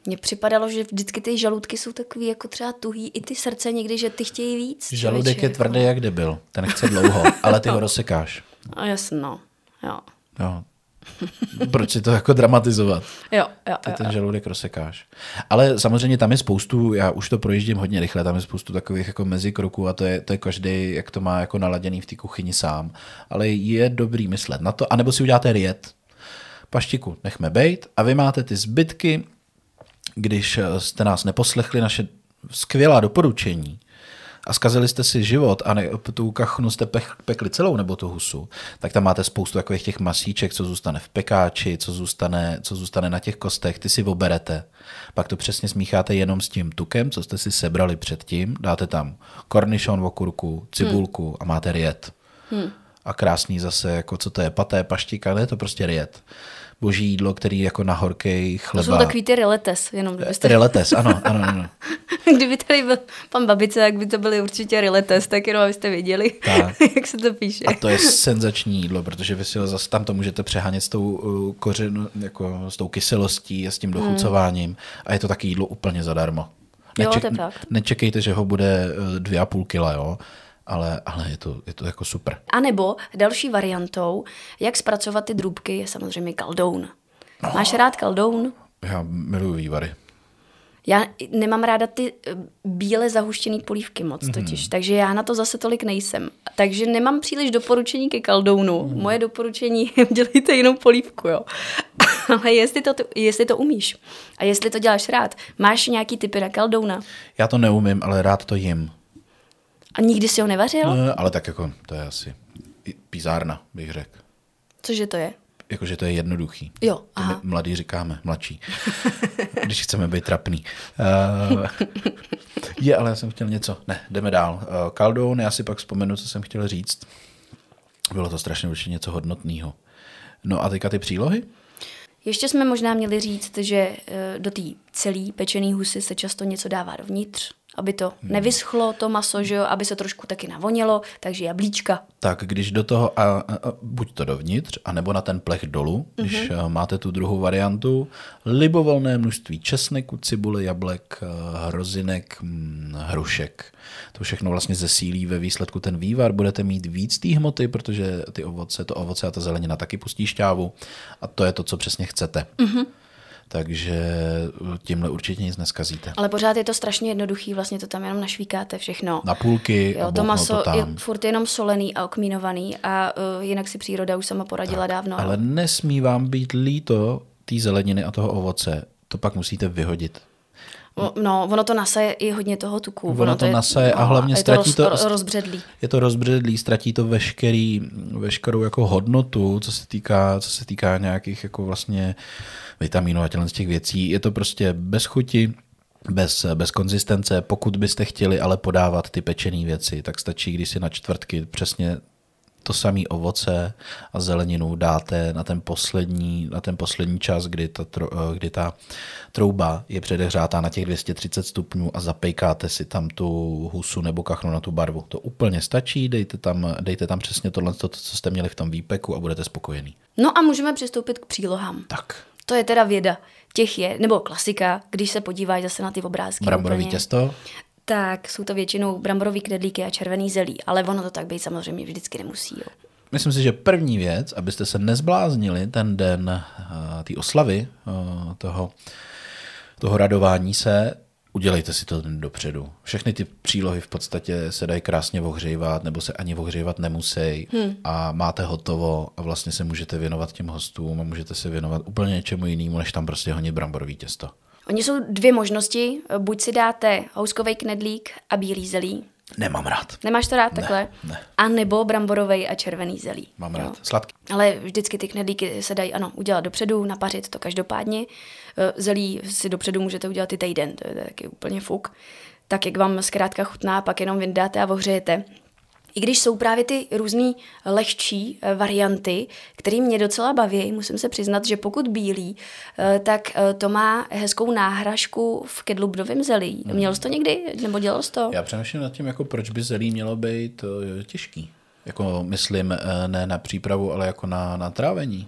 Mně připadalo, že vždycky ty žaludky jsou takový jako třeba tuhý, i ty srdce někdy, že ty chtějí víc. Žaludek člověče, je tvrdý jak debil, ten chce dlouho, ale ty ho rozsekáš. A jasno, jo. Jo. Proč si to jako dramatizovat? Jo, jo, Ty jo. ten žaludek rozsekáš. Ale samozřejmě tam je spoustu, já už to projíždím hodně rychle, tam je spoustu takových jako mezikroků a to je, to je každý, jak to má jako naladěný v té kuchyni sám. Ale je dobrý myslet na to, anebo si uděláte riet. Paštiku nechme bejt a vy máte ty zbytky, když jste nás neposlechli, naše skvělá doporučení, a zkazili jste si život a ne, tu kachnu jste pech, pekli celou nebo tu husu, tak tam máte spoustu takových těch masíček, co zůstane v pekáči, co zůstane, co zůstane na těch kostech, ty si oberete. Pak to přesně smícháte jenom s tím tukem, co jste si sebrali předtím, dáte tam kornišon, okurku, cibulku hmm. a máte riet. Hmm. A krásný zase, jako co to je, paté, paštika, ne, to prostě riet boží jídlo, který jako na horkej chleba. To jsou takový ty riletes, jenom kdybyste... Riletes, ano, ano, ano. Kdyby tady byl pan Babice, tak by to byly určitě riletes, tak jenom abyste věděli, tak. jak se to píše. A to je senzační jídlo, protože vy si zase tam to můžete přehánět s tou uh, kořen, jako s tou kyselostí a s tím hmm. dochucováním hmm. a je to taky jídlo úplně zadarmo. Neček, jo, to je fakt. Nečekejte, že ho bude uh, dvě a půl kila, jo ale, ale je, to, je to jako super. A nebo další variantou, jak zpracovat ty drůbky, je samozřejmě kaldoun. No. Máš rád kaldoun? Já miluji vývary. Já nemám ráda ty eh, bíle zahuštěné polívky moc mm-hmm. totiž, takže já na to zase tolik nejsem. Takže nemám příliš doporučení ke kaldounu. Mm. Moje doporučení je dělejte jenom polívku, jo. Ale jestli to, jestli to umíš a jestli to děláš rád, máš nějaký typy na kaldouna? Já to neumím, ale rád to jim. A nikdy si ho nevařil? No, ale tak jako to je asi pizárna, bych řekl. Cože to je? Jakože to je jednoduchý. Jo, aha. My mladý říkáme, mladší. Když chceme být trapný. Uh, je, ale já jsem chtěl něco. Ne, jdeme dál. Uh, eh, Kaldoun, já si pak vzpomenu, co jsem chtěl říct. Bylo to strašně určitě něco hodnotného. No a teďka ty přílohy? Ještě jsme možná měli říct, že uh, do té celé pečené husy se často něco dává dovnitř aby to hmm. nevyschlo to maso, že jo, aby se trošku taky navonilo, takže jablíčka. Tak když do toho, a, a, buď to dovnitř, anebo na ten plech dolů, když mm-hmm. máte tu druhou variantu, libovolné množství česneku, cibule, jablek, eh, hrozinek, hm, hrušek. To všechno vlastně zesílí ve výsledku ten vývar. Budete mít víc té hmoty, protože ty ovoce, to ovoce a ta zelenina taky pustí šťávu a to je to, co přesně chcete. Mm-hmm takže tímhle určitě nic neskazíte. Ale pořád je to strašně jednoduchý, vlastně to tam jenom našvíkáte všechno. Na půlky jo, to maso to tam. je furt jenom solený a okmínovaný a uh, jinak si příroda už sama poradila tak, dávno. Ale nesmí vám být líto té zeleniny a toho ovoce. To pak musíte vyhodit. No, ono to nasaje i hodně toho tuku. Ono, ono to, to nasaje no, a hlavně a ztratí to, roz, to rozbředlý. Je to rozbředlý, ztratí to veškerý, veškerou jako hodnotu, co se týká, co se týká nějakých jako vlastně vitaminů a z těch věcí. Je to prostě bez chuti, bez, bez konzistence. Pokud byste chtěli ale podávat ty pečené věci, tak stačí, když si na čtvrtky přesně to samé ovoce a zeleninu dáte na ten poslední, na ten poslední čas, kdy ta, kdy ta trouba je předehřátá na těch 230 stupňů a zapejkáte si tam tu husu nebo kachnu na tu barvu. To úplně stačí, dejte tam, dejte tam přesně tohle, to, co jste měli v tom výpeku a budete spokojení. No a můžeme přistoupit k přílohám. Tak. To je teda věda. Těch je, nebo klasika, když se podíváš zase na ty obrázky. Bramborový úplně. těsto? Tak jsou to většinou bramborový knedlíky a červený zelí, ale ono to tak být samozřejmě vždycky nemusí. Jo. Myslím si, že první věc, abyste se nezbláznili ten den uh, té oslavy, uh, toho, toho radování se, udělejte si to dopředu. Všechny ty přílohy v podstatě se dají krásně ohřívat, nebo se ani ohřívat nemusí hmm. a máte hotovo a vlastně se můžete věnovat těm hostům a můžete se věnovat úplně něčemu jinému, než tam prostě honit bramborový těsto. Oni jsou dvě možnosti. Buď si dáte houskový knedlík a bílý zelí, Nemám rád. Nemáš to rád ne, takhle? Ne. A nebo bramborový a červený zelí. Mám rád. Jo. Sladký. Ale vždycky ty knedlíky se dají, ano, udělat dopředu, napařit to každopádně. Eh, zelí si dopředu můžete udělat i týden, to je taky úplně fuk. Tak, jak vám zkrátka chutná, pak jenom vyndáte a ohřejete. I když jsou právě ty různé lehčí eh, varianty, které mě docela baví, musím se přiznat, že pokud bílý, eh, tak to má hezkou náhražku v kedlubnovém zelí. Mm. Měl jsi to někdy, nebo dělal jsi to? Já přemýšlím nad tím, jako proč by zelí mělo být těžký. Jako myslím ne na přípravu, ale jako na, na trávení.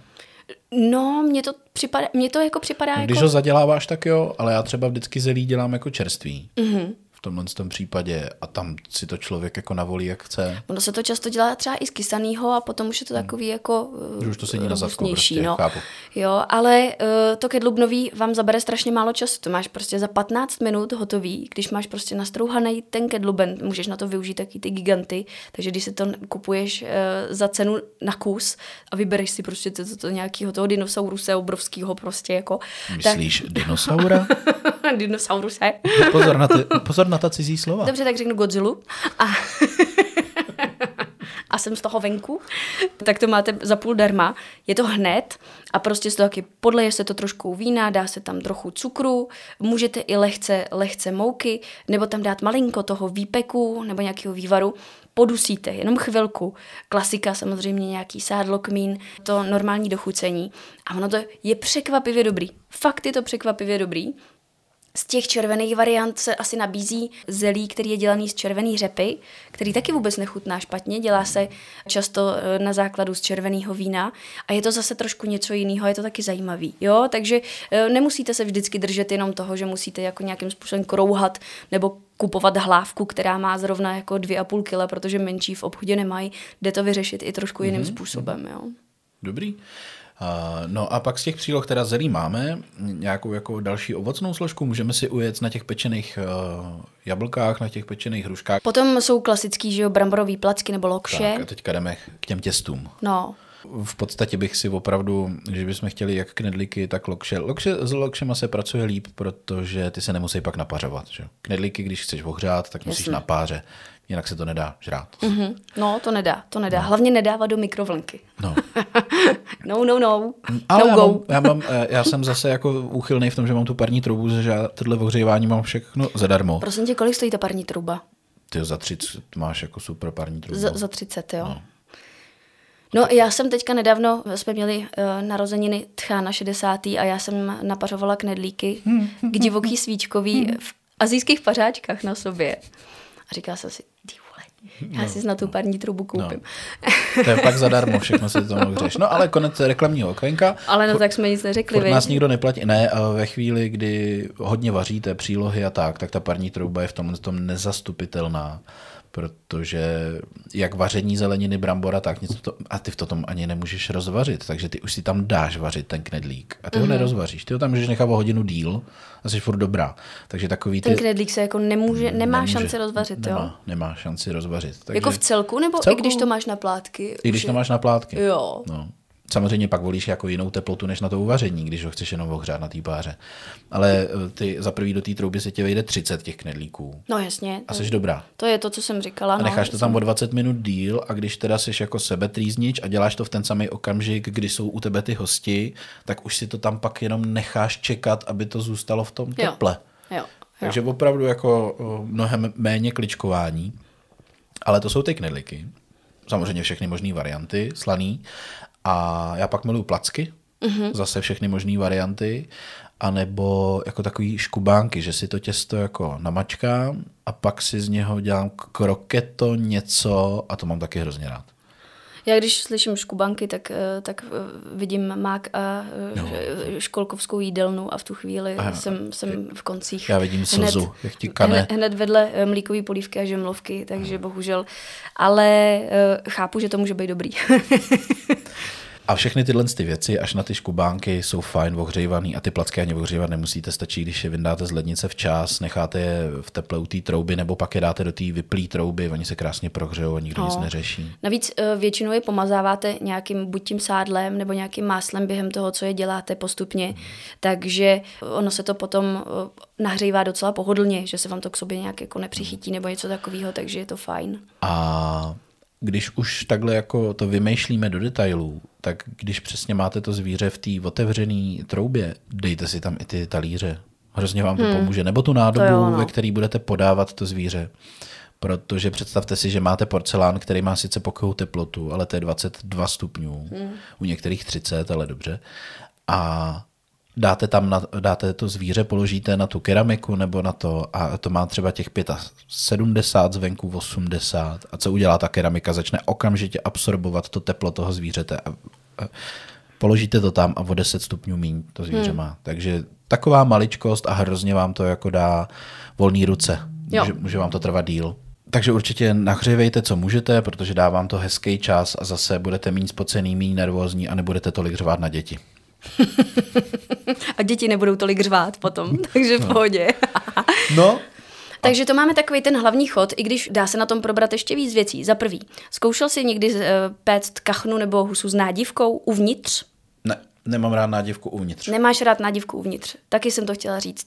No, mně to, připadá, mně to jako připadá Když jako... ho zaděláváš, tak jo, ale já třeba vždycky zelí dělám jako čerstvý. Mm-hmm v tomhle tom případě a tam si to člověk jako navolí, jak chce. Ono se to často dělá třeba i z kysanýho a potom už je to hmm. takový jako Že už to sedí na zadku prostě, no. chápu. Jo, ale uh, to kedlubnový vám zabere strašně málo času. To máš prostě za 15 minut hotový, když máš prostě nastrouhaný ten kedluben, můžeš na to využít taky ty giganty, takže když se to kupuješ uh, za cenu na kus a vybereš si prostě to, to, to nějakého toho dinosauruse obrovského prostě jako. Myslíš tak... dinosaura? Dinosauruse. Pozor na, ty, pozor na ta cizí slova. Dobře, tak řeknu Godzilla. A, a jsem z toho venku. Tak to máte za půl darma. Je to hned a prostě z toho taky podleje se to trošku vína, dá se tam trochu cukru, můžete i lehce, lehce mouky, nebo tam dát malinko toho výpeku nebo nějakého vývaru podusíte, jenom chvilku. Klasika samozřejmě nějaký sádlo, kmín, to normální dochucení. A ono to je překvapivě dobrý. Fakt je to překvapivě dobrý. Z těch červených variant se asi nabízí zelí, který je dělaný z červený řepy, který taky vůbec nechutná špatně, dělá se často eh, na základu z červeného vína a je to zase trošku něco jiného, je to taky zajímavý. Jo? Takže eh, nemusíte se vždycky držet jenom toho, že musíte jako nějakým způsobem krouhat nebo kupovat hlávku, která má zrovna jako dvě a půl kila, protože menší v obchodě nemají, jde to vyřešit i trošku jiným mm-hmm. způsobem. Jo? Dobrý. Uh, no a pak z těch příloh teda zelí máme nějakou jako další ovocnou složku, můžeme si ujet na těch pečených uh, jablkách, na těch pečených hruškách. Potom jsou klasický, že jo, bramborový placky nebo lokše. Tak a teďka jdeme k těm těstům. No, v podstatě bych si opravdu, když bychom chtěli jak knedlíky, tak lokše. lokše s lokšema se pracuje líp, protože ty se nemusí pak napařovat. Že? Knedlíky, když chceš ohřát, tak musíš Jasně. na páře. Jinak se to nedá žrát. Mm-hmm. No, to nedá, to nedá. No. Hlavně nedávat do mikrovlnky. No. No, no, no. Ale no já, go. mám, já, mám, eh, já jsem zase jako úchylný v tom, že mám tu parní trubu, že já tohle ohřívání mám všechno zadarmo. Prosím tě, kolik stojí ta parní truba? Ty za 30 máš jako super parní trubu. Za, za 30, jo. No. No já jsem teďka nedávno, jsme měli uh, narozeniny tchá na 60. a já jsem napařovala knedlíky k divoký svíčkový v azijských pařáčkách na sobě. A říkala jsem si, já no. si na tu parní trubu koupím. No. To je pak zadarmo, všechno si to hřeš. No ale konec reklamního okénka. Ale no tak jsme nic neřekli. Furt nás nikdo neplatí. Ne, a ve chvíli, kdy hodně vaříte přílohy a tak, tak ta parní trouba je v tomhle tom nezastupitelná protože jak vaření zeleniny brambora, tak nic to, a ty v tom ani nemůžeš rozvařit, takže ty už si tam dáš vařit ten knedlík a ty mm-hmm. ho mhm. nerozvaříš, ty ho tam můžeš nechat o hodinu díl a jsi furt dobrá. Takže takový ten ty... knedlík se jako nemůže, nemá nemůže, šanci rozvařit, nemá, jo? Nemá šanci rozvařit. Takže... Jako v celku, nebo v celku, i když to máš na plátky? I když je... to máš na plátky. Jo. No. Samozřejmě pak volíš jako jinou teplotu než na to uvaření, když ho chceš jenom ohřát na té páře. Ale eh, ty za prvý do té trouby se ti vejde 30 těch knedlíků. No jasně. A jsi dobrá. To je to, co jsem říkala. A necháš no, to tam o 20 minut díl a když teda jsi jako sebetrýznič a děláš to v ten samý okamžik, kdy jsou u tebe ty hosti, tak už si to tam pak jenom necháš čekat, aby to zůstalo v tom teple. Jo. Jo. Takže opravdu jako mnohem méně kličkování. Ale to jsou ty knedlíky. Samozřejmě všechny možné varianty, slaný. A já pak miluju placky, mm-hmm. zase všechny možné varianty, anebo jako takový škubánky, že si to těsto jako namačkám a pak si z něho dělám kroketo něco a to mám taky hrozně rád. Já když slyším škubanky, tak, eh, tak eh, vidím mák a no. školkovskou jídelnu a v tu chvíli a, jsem, jsem v koncích. Já vidím slzu, hned, jak ti kane. Hned, hned vedle mlíkový polívky a žemlovky, takže bohužel. Ale chápu, že to může být dobrý. A všechny tyhle ty věci, až na ty škubánky, jsou fajn ohřejvaný a ty placky ani ohřívat nemusíte, stačí, když je vyndáte z lednice včas, necháte je v teple u té trouby nebo pak je dáte do té vyplý trouby, oni se krásně prohřejou a nikdo no. nic neřeší. Navíc eh, většinou je pomazáváte nějakým buď tím sádlem nebo nějakým máslem během toho, co je děláte postupně, hmm. takže ono se to potom eh, nahřívá docela pohodlně, že se vám to k sobě nějak jako nepřichytí nebo něco takového, takže je to fajn. A když už takhle jako to vymýšlíme do detailů, tak když přesně máte to zvíře v té otevřené troubě, dejte si tam i ty talíře. Hrozně vám to hmm. pomůže. Nebo tu nádobu, jo, no. ve které budete podávat to zvíře. Protože představte si, že máte porcelán, který má sice pokojou teplotu, ale to je 22 stupňů, hmm. u některých 30, ale dobře. A dáte tam, na, dáte to zvíře, položíte na tu keramiku nebo na to a to má třeba těch 75 zvenku 80 a co udělá ta keramika, začne okamžitě absorbovat to teplo toho zvířete a, a položíte to tam a o 10 stupňů míň to zvíře hmm. má. Takže taková maličkost a hrozně vám to jako dá volné ruce. Může, může vám to trvat díl. Takže určitě nahřívejte, co můžete, protože dávám to hezký čas a zase budete méně spocený, méně nervózní a nebudete tolik řvát na děti. a děti nebudou tolik řvát potom, takže v no. pohodě. no, takže to máme takový ten hlavní chod, i když dá se na tom probrat ještě víc věcí. Za prvý, zkoušel jsi někdy uh, péct kachnu nebo husu s nádivkou uvnitř? Ne, nemám rád nádivku uvnitř. Nemáš rád nádivku uvnitř. Taky jsem to chtěla říct.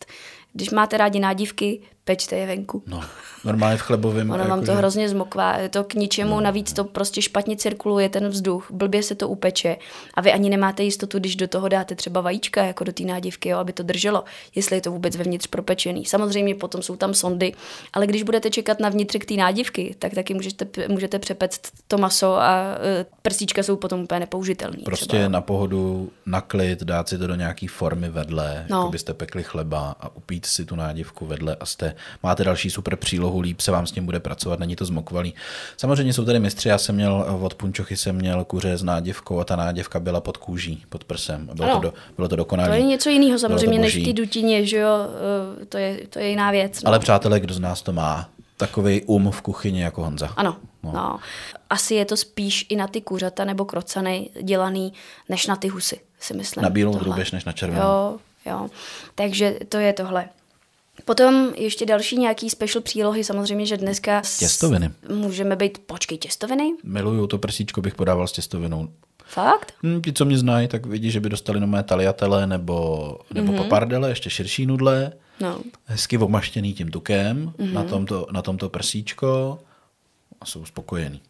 Když máte rádi nádívky, pečte je venku. No, normálně v chlebovém. Ono vám to jakože- hrozně zmokvá, je to k ničemu, no, navíc to prostě špatně cirkuluje ten vzduch, blbě se to upeče a vy ani nemáte jistotu, když do toho dáte třeba vajíčka jako do té nádívky, jo, aby to drželo, jestli je to vůbec vevnitř propečený. Samozřejmě potom jsou tam sondy, ale když budete čekat na vnitřek té nádívky, tak taky můžete, můžete přepect to maso a e, prsíčka jsou potom úplně nepoužitelný. Prostě třeba. na pohodu, na klid, dát si to do nějaký formy vedle, No. jako byste pekli chleba a upít si tu nádivku vedle a jste, máte další super přílohu, líp se vám s tím bude pracovat, není to zmokvalý. Samozřejmě jsou tady mistři, já jsem měl eh, od Punčochy jsem měl kuře s nádivkou a ta nádivka byla pod kůží, pod prsem. A bylo, Ano. to, do, bylo to dokonalé. To je něco jiného samozřejmě než té dutině, že jo, e, to je, to je jiná věc. No. Ale přátelé, kdo z nás to má? Takový um v kuchyni jako Honza. Ano, no. no. Asi je to spíš i na ty kuřata nebo krocany dělaný, než na ty husy, si myslím. Na bílou drůbež než na červenou. Jo, jo. Takže to je tohle. Potom ještě další nějaký special přílohy, samozřejmě, že dneska... s- Těstoviny. Můžeme být, počkej, těstoviny? Miluju to prsíčko, bych podával s těstovinou. Fakt? Hm, ti, co mě znají, tak vidí, že by dostali nové taliatele nebo, nebo mm-hmm. papardele, ještě širší nudle, No. hezky omaštěný tím tukem mm-hmm. na, tomto, na tomto prsíčko a jsou spokojení.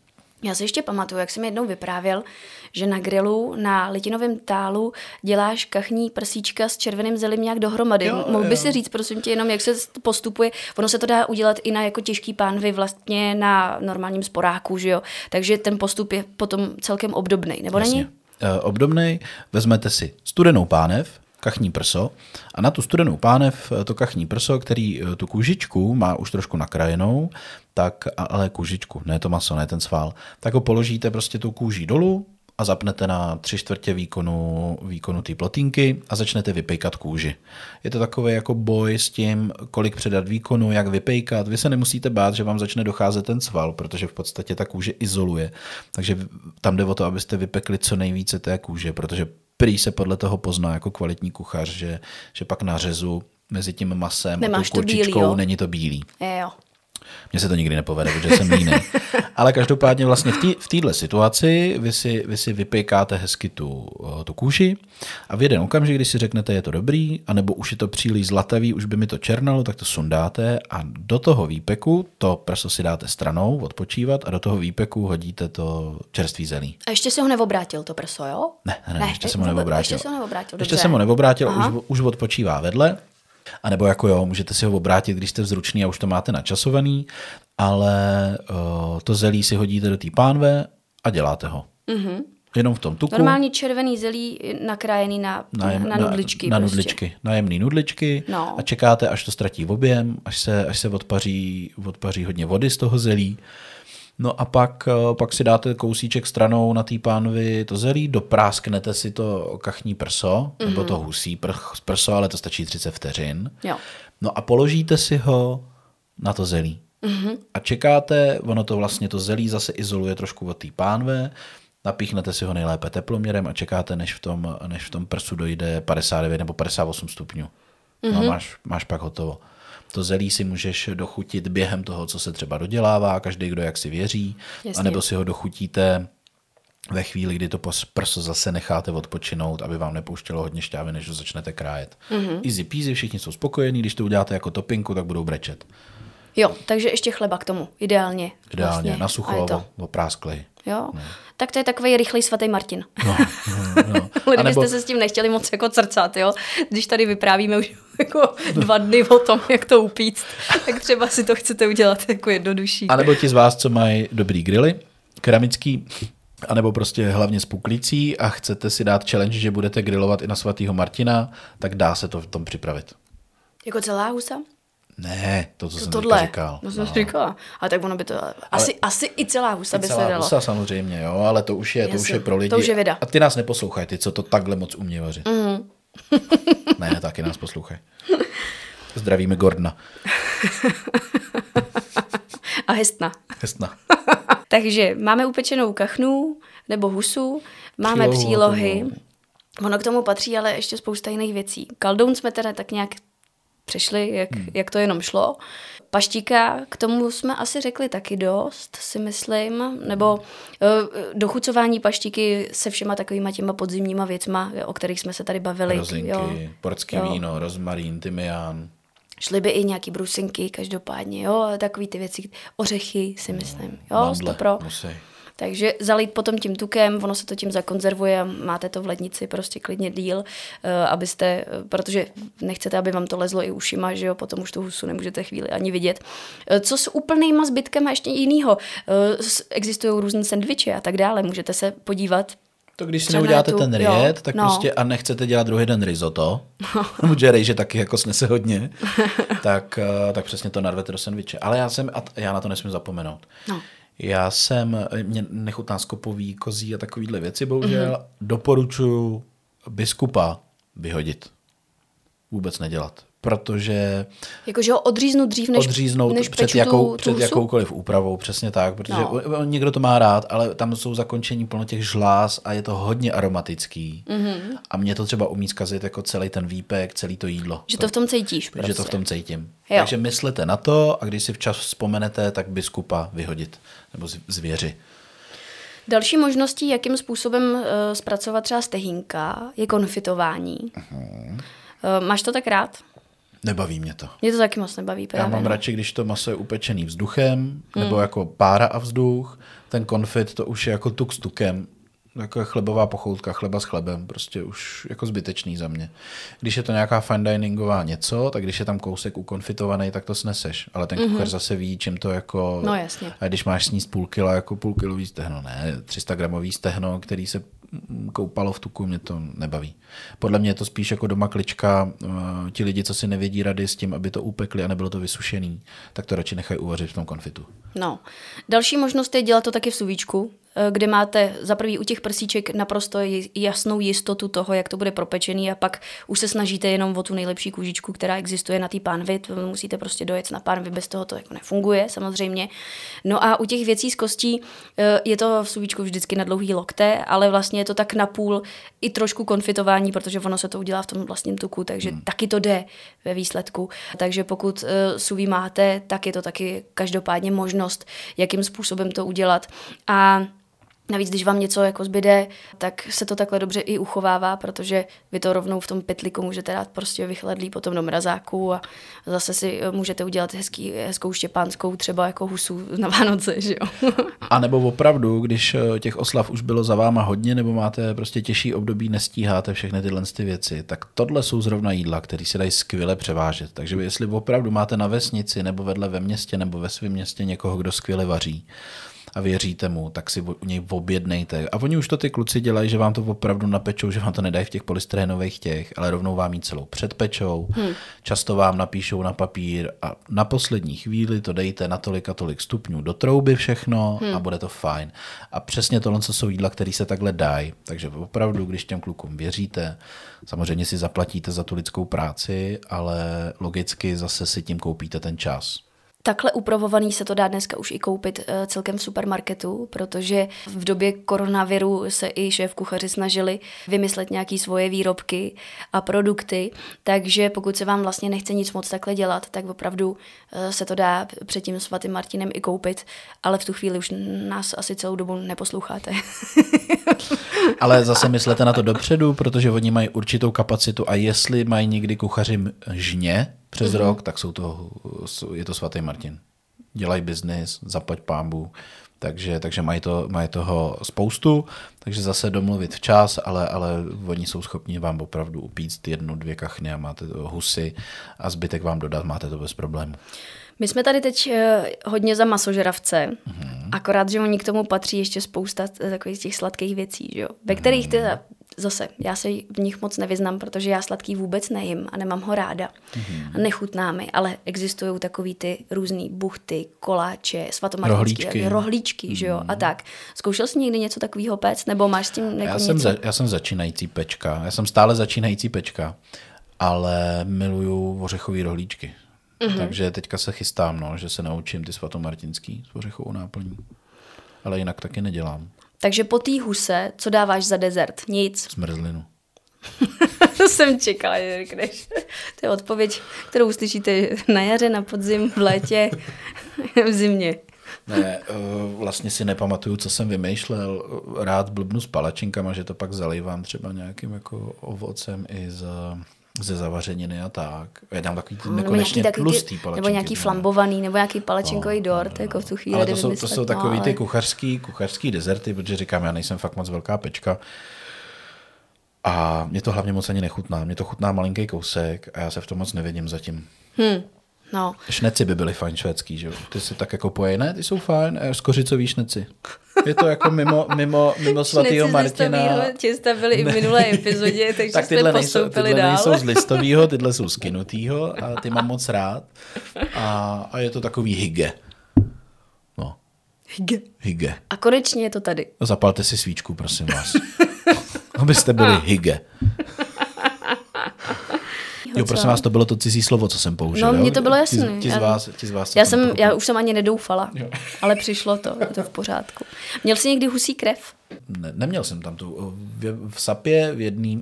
Já si ještě pamatuju, jak jsem jednou vyprávěl, že na grilu na litinovém tálu děláš kachní prsíčka s červeným zelím nějak dohromady. Jo, Mohl by si říct, prosím tě, jenom jak se postupuje. Ono se to dá udělat i na jako těžký pánvy vlastně na normálním sporáku, že jo. Takže ten postup je potom celkem obdobný, nebo není? E, obdobný, vezmete si studenou pánev, kachní prso a na tu studenou pánev e, to kachní prso, který e, tu kůžičku má už trošku nakrajenou, tak, ale kůžičku, ne to maso, ne ten sval, tak ho položíte prostě tou kůží dolů a zapnete na tři čtvrtě výkonu, výkonu té plotínky a začnete vypejkat kůži. Je to takový jako boj s tím, kolik předat výkonu, jak vypejkat. Vy se nemusíte bát, že vám začne docházet ten sval, protože v podstatě ta kůže izoluje. Takže tam jde o to, abyste vypekli co nejvíce té kůže, protože prý se podle toho pozná jako kvalitní kuchař, že, že pak na řezu mezi tím masem Nemáš a to tou bílý, kurčičkou jo? není to bílý. Je, jo. Mně se to nikdy nepovede, protože jsem líný. Ale každopádně vlastně v té v téhle situaci vy si, vy si vypejkáte hezky tu, eh, tu kůži a v jeden okamžik, když si řeknete, je to dobrý, anebo už je to příliš zlatavý, už by mi to černalo, tak to sundáte a do toho výpeku to prso si dáte stranou odpočívat a do toho výpeku hodíte to čerstvý zelí. A ještě se ho neobrátil to prso, jo? Ne, ne, ne, ještě jsem ho neobrátil. Ještě se ho neobrátil, Ještě jsem ho neobrátil, už, už odpočívá vedle. A nebo jako jo, můžete si ho obrátit, když jste vzručný a už to máte načasovaný, ale uh, to zelí si hodíte do té pánve a děláte ho. Mm-hmm. Jenom v tom tuku. Normálně červený zelí nakrájený na, na, na nudličky. Na, na prostě. nudličky, na jemný nudličky No. a čekáte, až to ztratí objem, až se, až se odpaří, odpaří hodně vody z toho zelí. No a pak, eh, pak si dáte kousíček stranou na té pánvi to zelí, doprásknete si to kachní prso, mm-hmm. nebo to husí pr- prso, ale to stačí 30 vteřin. Jo. No a položíte si ho na to zelí. Mm-hmm. A čekáte, ono to vlastně to zelí zase izoluje trošku od té pánve, napíchnete si ho nejlépe teploměrem a čekáte, než v tom, než v tom prsu dojde 59 nebo 58 stupňů. Mm-hmm. No a máš, máš pak hotovo. To zelí si můžeš dochutit během toho, co se třeba dodělává, každý, kdo jak si věří, Jasně. anebo si ho dochutíte ve chvíli, kdy to prso zase necháte odpočinout, aby vám nepouštělo hodně šťávy, než ho začnete krájet. Mm-hmm. Easy peasy, všichni jsou spokojení, když to uděláte jako topinku, tak budou brečet. Jo, takže ještě chleba k tomu, ideálně. Ideálně, vlastně. na je sucho, to. oprásklej. Jo, tak to je takový rychlej svatý Martin. No, no, no. Kdybyste nebo, se s tím nechtěli moc jako crcat, jo? Když tady vyprávíme už jako dva dny o tom, jak to upíct, tak třeba si to chcete udělat jako jednodušší. a nebo ti z vás, co mají dobrý grily, keramický, anebo prostě hlavně s puklící a chcete si dát challenge, že budete grilovat i na svatýho Martina, tak dá se to v tom připravit. Jako celá husa? Ne, to, co jsem Tohle. říkal. To jsem říkala. Ale tak ono by to... Asi, asi i celá husa by se Celá dalo. husa samozřejmě, jo, ale to už je, to už Jasně, je pro lidi. to už je věda. A ty nás neposlouchají, ty, co to takhle moc umějí vařit. Mm. ne, taky nás poslouchají. Zdravíme Gordona. A hestna. Hezna. Takže máme upečenou kachnu nebo husu, máme Přílohu přílohy. Ono k tomu patří ale ještě spousta jiných věcí. Kaldoun jsme teda tak nějak přešli, jak, hmm. jak to jenom šlo. Paštíka, k tomu jsme asi řekli taky dost, si myslím, nebo uh, dochucování paštíky se všema takovýma těma podzimníma věcma, o kterých jsme se tady bavili. Rozinky, jo. portský Jo. víno, rozmarín, tymián. Šly by i nějaký brusinky, každopádně, jo, takový ty věci, ořechy si myslím, jo, Mandle pro. musí. Takže zalít potom tím tukem, ono se to tím zakonzervuje a máte to v lednici prostě klidně díl, eh, abyste, eh, protože nechcete, aby vám to lezlo i ušima, že jo, potom už tu husu nemůžete chvíli ani vidět. Eh, Co s úplnýma zbytkama ještě jinýho? Existují různé sendviče a tak dále, můžete se podívat To když si neuděláte YouTube, ten jo. riet, tak No. prostě a nechcete dělat druhý den risotto, protože rejže taky jako snese hodně, tak, tak přesně to narvete do sendviče. Ale já jsem, a já na to nesmím zapomenout. No. Já jsem, mě nechutná skopový, kozí a takovýhle věci, bohužel. Mm-hmm. Doporučuji biskupa vyhodit. Vůbec nedělat. Protože Jakože ho odříznu dřív, než, odříznout než před, jakou, tu, před jakoukoliv úpravou, přesně tak, protože No. někdo to má rád, ale tam jsou zakončení plno těch žláz a je to hodně aromatický. Mhm. Mm-hmm. A mě to třeba umí zkazit jako celý ten výpek, celý to jídlo. Že to v tom cítíš prostě. Že to v tom cítím. Jo. Takže myslete na to a když si včas vzpomenete, tak biskupa vyhodit. Nebo zvěři. Další možností, jakým způsobem uh, zpracovat třeba stehínka, je konfitování. Uh-huh. Uh, máš to tak rád? Nebaví mě to. Mě to taky moc nebaví Já právě. mám no. radši, když to maso je upečený vzduchem, nebo jako pára a vzduch. Ten konfit to už je jako tuk s tukem. Jako je chlebová pochoutka, chleba s chlebem, prostě už jako zbytečný za mě. Když je to nějaká fine diningová něco, tak když je tam kousek ukonfitovaný, tak to sneseš. Ale ten kuchař zase ví, čím to jako... No, jasně. A když máš sníst půl kila jako půl kilový stehno, ne, 300 gramový stehno, který se mm, koupalo v tuku, mě to nebaví. Podle mě je to spíš jako doma klička, eh, ti lidi, co si nevědí rady s tím, aby to upekli a nebylo to vysušený, tak to radši nechají uvařit v tom konfitu. No. Další možnost je dělat to taky v suvíčku, kde máte za prvý u těch prsíček naprosto jasnou jistotu toho, jak to bude propečený a pak už se snažíte jenom o tu nejlepší kůžičku, která existuje na té pánvi. To musíte prostě dojet na pánvi, bez toho to jako nefunguje samozřejmě. No a u těch věcí z kostí eh, je to v suvíčku vždycky na dlouhý lokte, ale vlastně je to tak napůl i trošku konfitování, protože ono se to udělá v tom vlastním tuku, takže hmm. taky to jde ve výsledku. Takže pokud uh, suví máte, tak je to taky každopádně možnost, jakým způsobem to udělat. A Navíc, když vám něco jako zbyde, tak se to takhle dobře i uchovává, protože vy to rovnou v tom pytliku můžete dát prostě vychladlý potom do mrazáku a zase si eh, můžete udělat hezký, hezkou štěpánskou třeba jako husu na Vánoce, že jo. A nebo opravdu, když eh, těch oslav už bylo za váma hodně, nebo máte prostě těžší období, nestíháte všechny tyhle ty věci, tak tohle jsou zrovna jídla, které se dají skvěle převážet. Takže jestli opravdu máte na vesnici, nebo vedle ve městě, nebo ve svém městě někoho, kdo skvěle vaří, a věříte mu, tak si u něj objednejte. A oni už to ty kluci dělají, že vám to opravdu napečou, že vám to nedají v těch polystyrenových těch, ale rovnou vám ji celou předpečou. Hmm. Často vám napíšou na papír a na poslední chvíli to dejte na tolik a tolik stupňů do trouby všechno hmm. a bude to fajn. A přesně tohle co jsou jídla, které se takhle dají. Takže opravdu, když těm klukům věříte, samozřejmě si zaplatíte za tu lidskou práci, ale logicky zase si tím koupíte ten čas. Takhle upravovaný se to dá dneska už i koupit uh, celkem v supermarketu, protože v době koronaviru se i šéf kuchaři snažili vymyslet nějaké svoje výrobky a produkty, takže pokud se vám vlastně nechce nic moc takhle dělat, tak opravdu uh, se to dá před tím svatým Martinem i koupit, ale v tu chvíli už nás asi celou dobu neposloucháte. Ale zase myslete na to dopředu, protože oni mají určitou kapacitu a jestli mají někdy kuchaři žně přes mm-hmm. rok, tak jsou to, je to svatý Martin. Dělají biznis, zaplať pámbu, takže, takže mají, to, mají toho spoustu, takže zase domluvit včas, ale, ale oni jsou schopni vám opravdu upíct jednu, dvě kachny a máte to husy a zbytek vám dodat, máte to bez problému. My jsme tady teď eh, hodně za masožravce, mm-hmm. akorát, že oni k tomu patří ještě spousta takových těch sladkých věcí, že jo? ve kterých teda zase, já se v nich moc nevyznám, protože já sladký vůbec nejím a nemám ho ráda. Mm-hmm. A nechutná mi, ale existují takový ty různý buchty, koláče, svatomartinský, Rohlíčky. rohlíčky, mm-hmm. že jo, a tak. Zkoušel jsi někdy něco takového péct, nebo máš s tím jako Já něco? jsem, za, já jsem začínající pečka, já jsem stále začínající pečka, ale miluju ořechové rohlíčky. Mm-hmm. Takže teďka se chystám, no, že se naučím ty svatomartinský s ořechovou náplní. Ale jinak taky nedělám. Takže po té huse, co dáváš za dezert? Nic. Zmrzlinu. to jsem čekala, že řekneš. To je odpověď, kterou uslyšíte na jaře, na podzim, v létě, v zimě. Ne, eh, vlastně si nepamatuju, co jsem vymýšlel. Rád blbnu s palačinkama, že to pak zalejvám třeba nějakým jako ovocem i z ze zavařeniny a tak. Já dám takový ty Nebo nekonečně nějaký, takový tlustý ty, palačinky. nebo nějaký flambovaný, nebo nějaký palečinkový No, dort, no, jako v tu chvíli, Ale to jsou, to jsou no, takový ty ale- kuchařský, kuchařský dezerty, protože říkám, já nejsem fakt moc velká pečka. A mě to hlavně moc ani nechutná. Mě to chutná malinký kousek a já se v tom moc nevidím zatím. No, Šneci by byly fajn švédský, že jo? Ty si tak jako poje, ne, ty jsou fajn, eh, skořicový šneci. Je to jako mimo, mimo, mimo svatýho Šneci z Martina. listovýho těsta byly i v minulé epizodě, takže tak tyhle nejsou, postoupili tyhle dál. nejsou z listovýho, tyhle jsou z kinutýho a ty mám moc rád. A, a je to takový hygge. No, Hygge. hygge. A konečně je to tady. Zapalte si svíčku, prosím vás. Abyste byli hygge. Jo, prosím vás, to bylo to cizí slovo, co jsem použil. No, jo? mně to bylo Ti, jasné. ti, z Já- vás, ti z vás Já, jsem, já už jsem ani nedoufala, ale přišlo to, je to v pořádku. Měl jsi někdy husí krev? Ne, neměl jsem tam tu. V, v Sapě, v jedné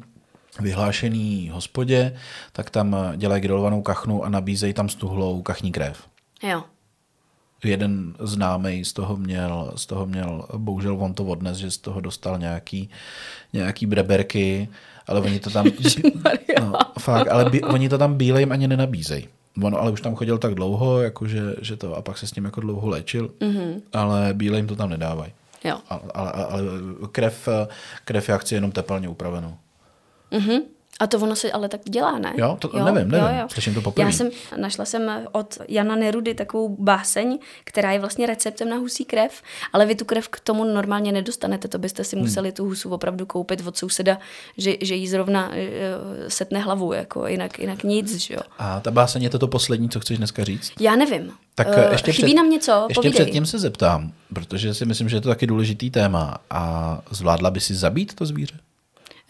vyhlášený hospodě, tak tam dělají grilovanou kachnu a nabízejí tam stuhlou kachní krev. Jo. Jeden známý z toho měl, z toho měl, bohužel on to odnes, že z toho dostal nějaký, nějaký breberky, ale oni to tam, no, fakt, ale bí, oni to tam bílejm ani nenabízejí. On ale už tam chodil tak dlouho, jakože, že to, a pak se s ním jako dlouho léčil, mm-hmm. ale bílejm to tam nedávají. Jo. Ale, ale, ale krev, krev já chci jenom tepelně upravenou. Mhm. A to ono se ale tak dělá, ne? Jo, to nevím, nevím. Slyším to poprvé. Já jsem, našla jsem od Jana Nerudy takovou báseň, která je vlastně receptem na husí krev, ale vy tu krev k tomu normálně nedostanete, to byste Hmm. si museli tu husu opravdu koupit od souseda, že, že jí zrovna eh, setne hlavu, jako jinak, jinak nic, že jo. A ta báseň je to to poslední, co chceš dneska říct? Já nevím. Tak Eh, ještě Chybí před, nám něco? Ještě Povídej. předtím se zeptám, protože si myslím, že je to taky důležitý téma. A zvládla by si zabít to zvíře?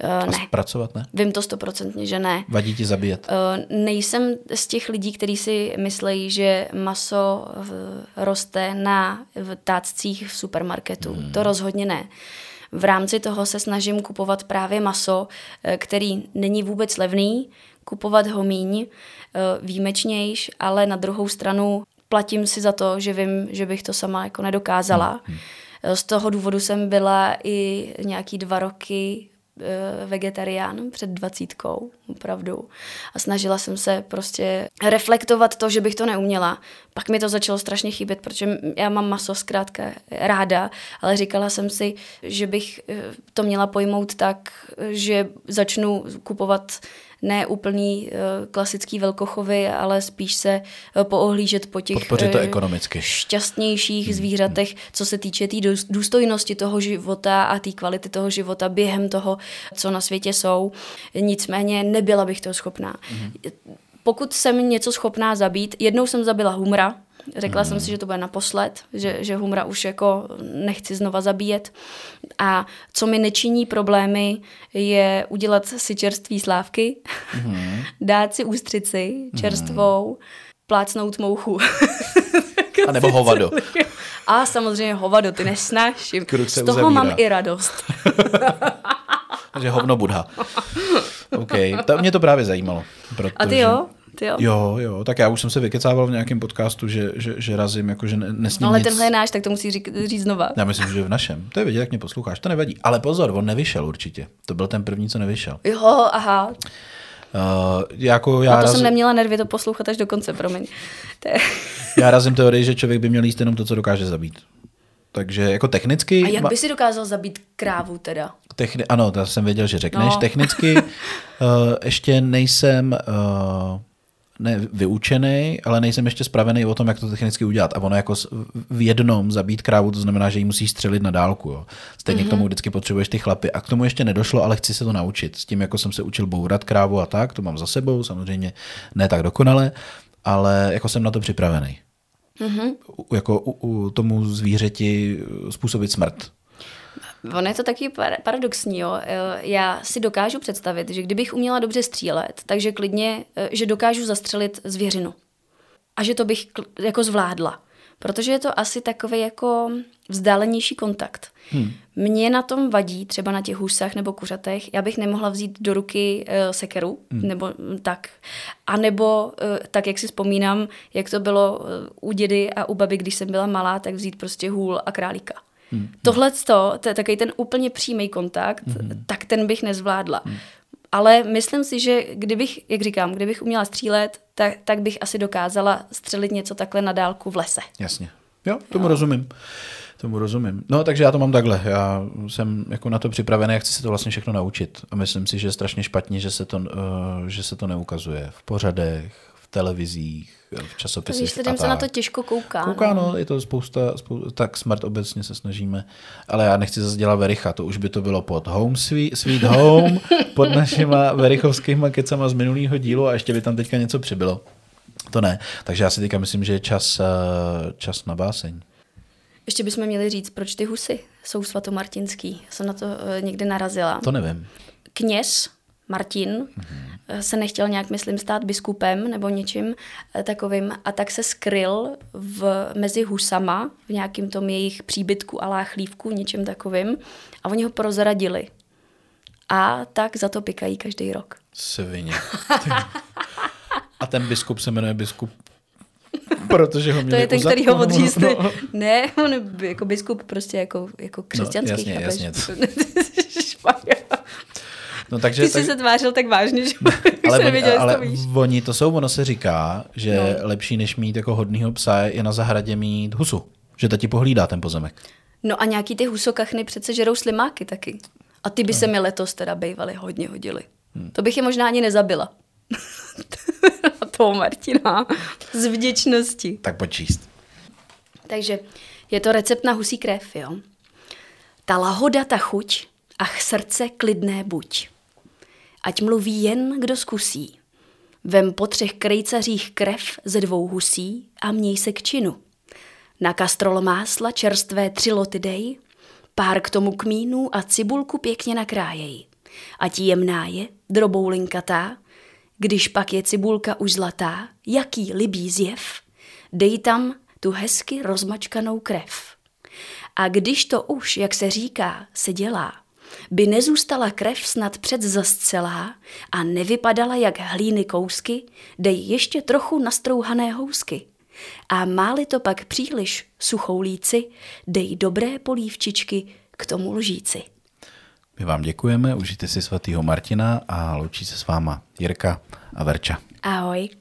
Eh, A ne, zpracovat, ne? vím to stoprocentně, že ne. Vadí ti zabíjet? Eh, Nejsem z těch lidí, kteří si myslejí, že maso v- roste na v táccích v supermarketu. Hmm. To rozhodně ne. V rámci toho se snažím kupovat právě maso, eh, který není vůbec levný, kupovat ho míň, eh, výjimečnějš, ale na druhou stranu platím si za to, že vím, že bych to sama jako nedokázala. Eh, Z toho důvodu jsem byla i nějaký dva roky eh, vegetarián před dvacítkou, opravdu. A snažila jsem se prostě reflektovat to, že bych to neuměla. Pak mi to začalo strašně chybět, protože já mám maso zkrátka ráda, ale říkala jsem si, že bych eh, to měla pojmout tak, že začnu kupovat ne úplný eh, klasický velkochovy, ale spíš se eh, poohlížet po těch to ekonomicky. šťastnějších zvířatech, co se týče té důs- důstojnosti toho života a té kvality toho života během toho, co na světě jsou. Nicméně nebyla bych to schopná. Pokud jsem něco schopná zabít, jednou jsem zabila humra, Řekla jsem si, že to bude naposled, že, že humra už jako nechci znova zabíjet. A co mi nečiní problémy, je udělat si čerství slávky, dát si ústřici čerstvou, plácnout mouchu. A nebo hovado. A samozřejmě hovado, ty nesnáším. Z toho mám i radost. Takže hovno budha. OK, to, mě to právě zajímalo. Protože... A ty jo? Ty jo? Jo, jo, tak já už jsem se vykecával v nějakém podcastu, že, že, že razím, jako že ne, nesmím No ale nic... tenhle je náš, tak to musí říct, říct znova. Já myslím, že v našem. To je vidět, jak mě posloucháš. To nevadí. Ale pozor, on nevyšel určitě. To byl ten první, co nevyšel. Jo, aha. Uh, jako já, Na to raz, jsem neměla nervy to poslouchat až do konce, promiň. Je... já razím teorii, že člověk by měl jíst jenom to, co dokáže zabít. Takže jako technicky... A jak by si dokázal zabít krávu teda? Techni- ano, to jsem věděl, že řekneš. No. Technicky uh, ještě nejsem uh, ne vyučený, ale nejsem ještě spravený o tom, jak to technicky udělat. A ono jako v jednom zabít krávu, to znamená, že ji musí střelit na dálku. Jo. Stejně mm-hmm. k tomu vždycky potřebuješ ty chlapy. A k tomu ještě nedošlo, ale chci se to naučit. S tím, jako jsem se učil bourat krávu a tak, to mám za sebou, samozřejmě ne tak dokonale, ale jako jsem na to připravený. Mm-hmm. Jako u, u tomu zvířeti způsobit smrt. Ono je to taky par- paradoxní, jo. Eh, Já si dokážu představit, že kdybych uměla dobře střílet, takže klidně, eh, že dokážu zastřelit zvěřinu. A že to bych kl- jako zvládla. Protože je to asi takový jako vzdálenější kontakt. Hmm. Mě na tom vadí, třeba na těch husách nebo kuřatech, já bych nemohla vzít do ruky uh, sekeru, hmm. nebo mm, tak. A nebo, uh, tak jak si vzpomínám, jak to bylo uh, u dědy a u baby, když jsem byla malá, tak vzít prostě hůl a králíka. Hmm. Tohle to je takový ten úplně přímý kontakt, hmm. tak ten bych nezvládla. Hmm. ale myslím si, že kdybych, jak říkám, kdybych uměla střílet, tak, tak bych asi dokázala střelit něco takhle na dálku v lese. Jasně. Jo, tomu jo. rozumím. Tomu rozumím. No, takže já to mám takhle. Já jsem jako na to připravený a chci se to vlastně všechno naučit. A myslím si, že je strašně špatně, že se to, uh, že se to neukazuje v pořadech, v televizích, v časopisech. Víš, lidem se na to těžko kouká. Kouká, no, no je to spousta, spousta, tak smart obecně se snažíme, ale já nechci zase dělat vericha, to už by to bylo pod Home Sweet, sweet Home, pod našima verichovskýma kecama z minulého dílu a ještě by tam teďka něco přibylo. To ne, takže já si teďka myslím, že je čas, eh, čas na báseň. Ještě bychom měli říct, proč ty husy jsou svatomartinský. Jsem na to uh, někdy narazila. To nevím. Kněz Martin mm-hmm. se nechtěl nějak, myslím, stát biskupem nebo něčím eh, takovým a tak se skryl v, mezi husama v nějakým tom jejich příbytku a láchlívku, něčím takovým a oni ho prozradili. A tak za to pikají každý rok. Svině. a ten biskup se jmenuje biskup Protože ho To je ten, který ho odřízli. No, no. Ne, on jako biskup prostě jako, jako křesťanský. No, jasně, jasně. No, takže, Ty jsi tak... se tvářil tak vážně, že ale, se nevěděl, ale to víš. oni to jsou, ono se říká, že no. lepší než mít jako hodnýho psa je na zahradě mít husu. Že ta ti pohlídá ten pozemek. No a nějaký ty husokachny přece žerou slimáky taky. A ty by no. se mi letos teda bejvaly hodně hodily. Hmm. To bych je možná ani nezabila. toho Martina z vděčnosti. Tak počíst. Takže je to recept na husí krev, jo. Ta lahoda, ta chuť, ach srdce klidné buď. Ať mluví jen, kdo zkusí. Vem po třech krejcařích krev ze dvou husí a měj se k činu. Na kastrol másla čerstvé tři loty dej, pár k tomu kmínu a cibulku pěkně nakrájej. Ať jemná je, drobou linkatá, když pak je cibulka už zlatá, jaký libý zjev, dej tam tu hezky rozmačkanou krev. A když to už, jak se říká, se dělá, by nezůstala krev snad před zascelá a nevypadala jak hlíny kousky, dej ještě trochu nastrouhané housky. A máli to pak příliš suchou líci, dej dobré polívčičky k tomu lžíci. My vám děkujeme, užijte si svatýho Martina a loučí se s váma Jirka a Verča. Ahoj.